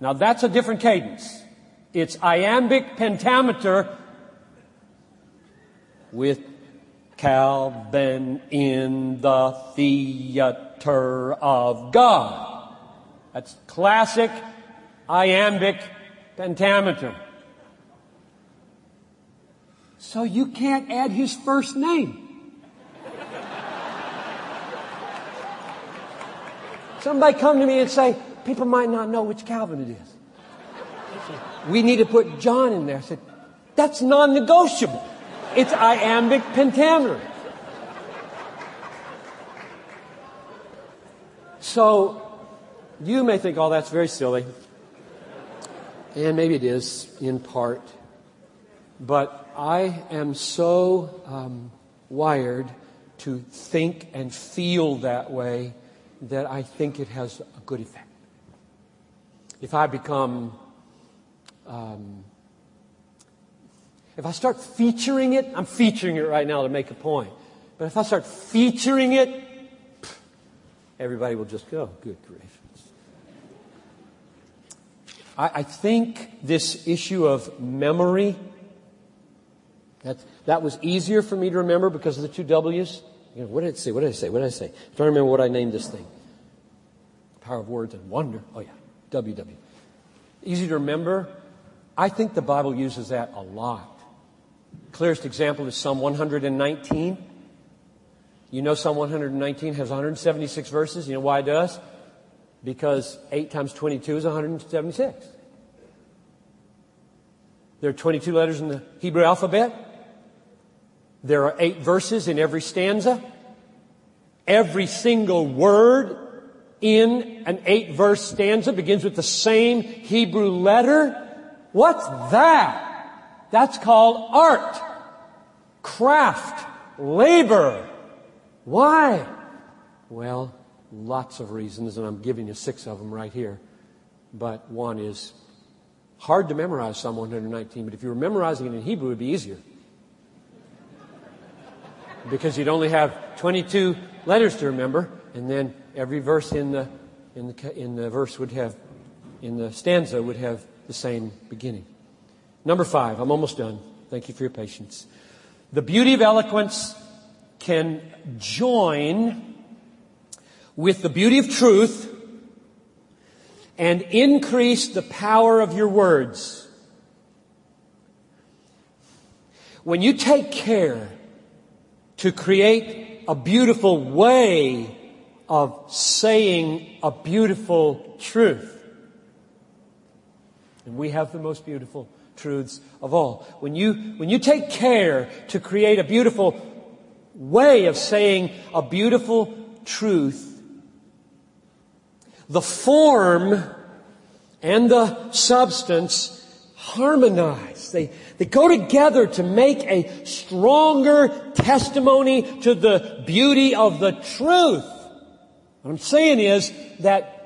Now that's a different cadence. It's iambic pentameter with Calvin in the theater of God. That's classic iambic pentameter. So you can't add his first name. Somebody come to me and say, people might not know which Calvin it is we need to put John in there. I said, that's non-negotiable. It's iambic pentameter. So, you may think, oh, that's very silly. And maybe it is, in part. But I am so um, wired to think and feel that way that I think it has a good effect. If I become um, if I start featuring it, I'm featuring it right now to make a point. But if I start featuring it, everybody will just go, good gracious. I, I think this issue of memory, that, that was easier for me to remember because of the two W's. You know, what did it say? What did I say? What did I say? I'm trying to remember what I named this thing. Power of words and wonder. Oh yeah, WW. Easy to remember I think the Bible uses that a lot. Clearest example is Psalm 119. You know Psalm 119 has 176 verses. You know why it does? Because 8 times 22 is 176. There are 22 letters in the Hebrew alphabet. There are eight verses in every stanza. Every single word in an eight verse stanza begins with the same Hebrew letter. What's that? That's called art, craft, labor. Why? Well, lots of reasons, and I'm giving you six of them right here. But one is hard to memorize Psalm 119, but if you were memorizing it in Hebrew, it would be easier. Because you'd only have 22 letters to remember, and then every verse in the, in the, in the verse would have, in the stanza would have the same beginning. Number five, I'm almost done. Thank you for your patience. The beauty of eloquence can join with the beauty of truth and increase the power of your words. When you take care to create a beautiful way of saying a beautiful truth, and we have the most beautiful truths of all. When you, when you take care to create a beautiful way of saying a beautiful truth, the form and the substance harmonize. They, they go together to make a stronger testimony to the beauty of the truth. What I'm saying is that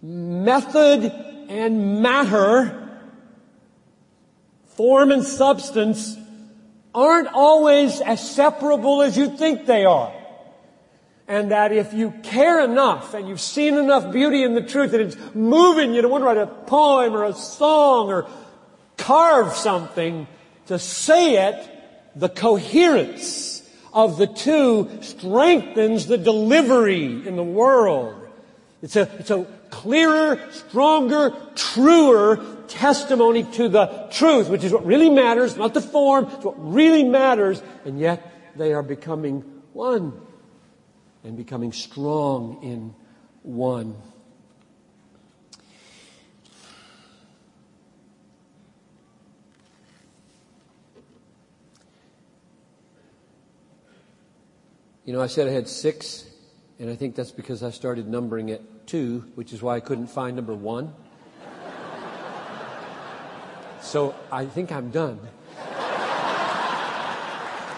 method and matter, form and substance, aren't always as separable as you think they are. And that if you care enough and you've seen enough beauty in the truth that it's moving you to want to write a poem or a song or carve something to say it, the coherence of the two strengthens the delivery in the world. It's a, it's a clearer, stronger, truer testimony to the truth, which is what really matters, not the form, it's what really matters, and yet they are becoming one and becoming strong in one. You know, I said I had six, and I think that's because I started numbering at two, which is why I couldn't find number one. so I think I'm done.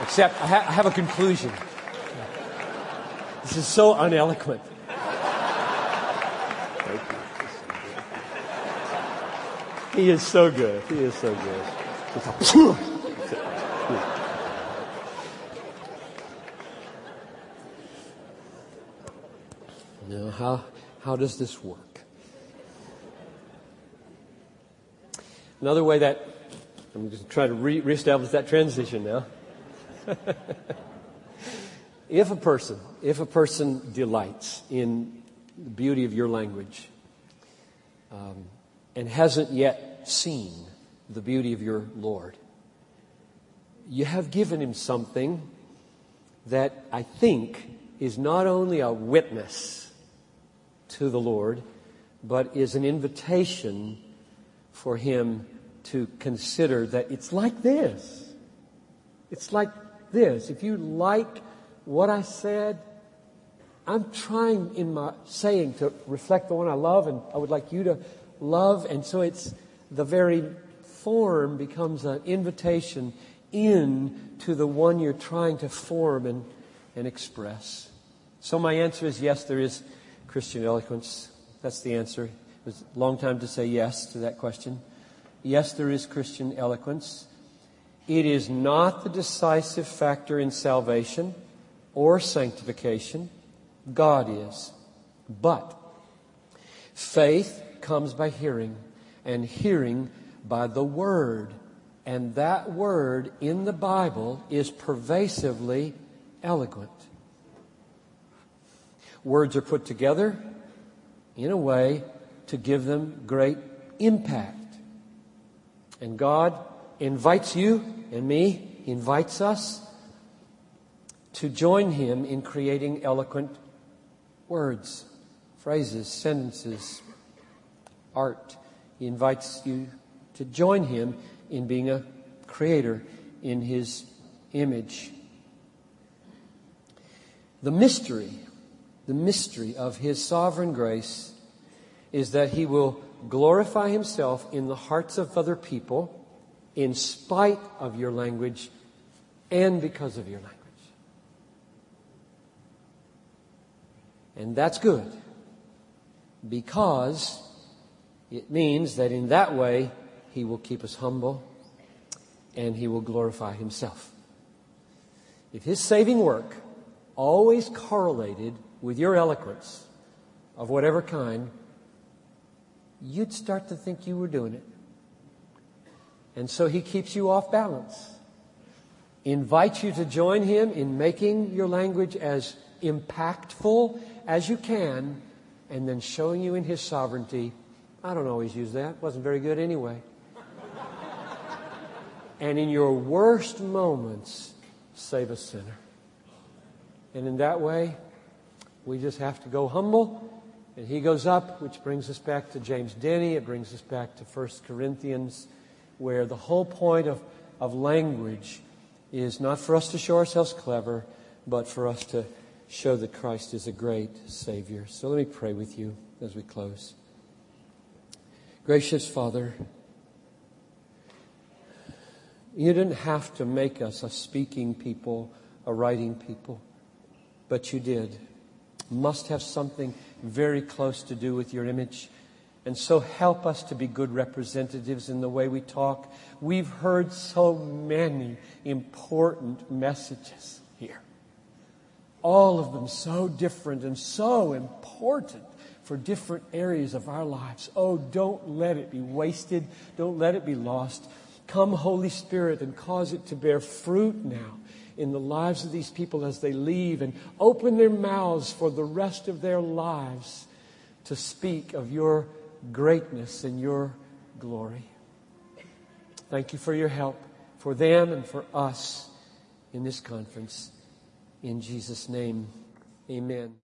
Except I, ha- I have a conclusion. This is so uneloquent. He is so good. He is so good. Now, how, how does this work? Another way that, I'm just trying to re- reestablish that transition now. if a person, if a person delights in the beauty of your language um, and hasn't yet seen the beauty of your Lord, you have given him something that I think is not only a witness to the Lord, but is an invitation for him to consider that it's like this. It's like this. If you like what I said, I'm trying in my saying to reflect the one I love and I would like you to love. And so it's the very form becomes an invitation in to the one you're trying to form and, and express. So my answer is yes, there is Christian eloquence. That's the answer. It was a long time to say yes to that question. Yes, there is Christian eloquence. It is not the decisive factor in salvation or sanctification. God is. But faith comes by hearing, and hearing by the Word. And that Word in the Bible is pervasively eloquent. Words are put together in a way to give them great impact. And God invites you and me, invites us to join him in creating eloquent words, phrases, sentences, art. He invites you to join him in being a creator in his image. The mystery, the mystery of his sovereign grace is that he will glorify himself in the hearts of other people in spite of your language and because of your language. And that's good because it means that in that way he will keep us humble and he will glorify himself. If his saving work always correlated with your eloquence of whatever kind, you'd start to think you were doing it. And so he keeps you off balance. Invites you to join him in making your language as impactful as you can, and then showing you in his sovereignty. I don't always use that. Wasn't very good anyway. and in your worst moments, save a sinner. And in that way, we just have to go humble and he goes up, which brings us back to James Denney. It brings us back to 1 Corinthians, where the whole point of, of language is not for us to show ourselves clever, but for us to show that Christ is a great Savior. So let me pray with you as we close. Gracious Father, you didn't have to make us a speaking people, a writing people, but you did. Must have something very close to do with your image. And so help us to be good representatives in the way we talk. We've heard so many important messages here. All of them so different and so important for different areas of our lives. Oh, don't let it be wasted. Don't let it be lost. Come, Holy Spirit, and cause it to bear fruit now in the lives of these people as they leave and open their mouths for the rest of their lives to speak of your greatness and your glory. Thank you for your help for them and for us in this conference. In Jesus' name, amen.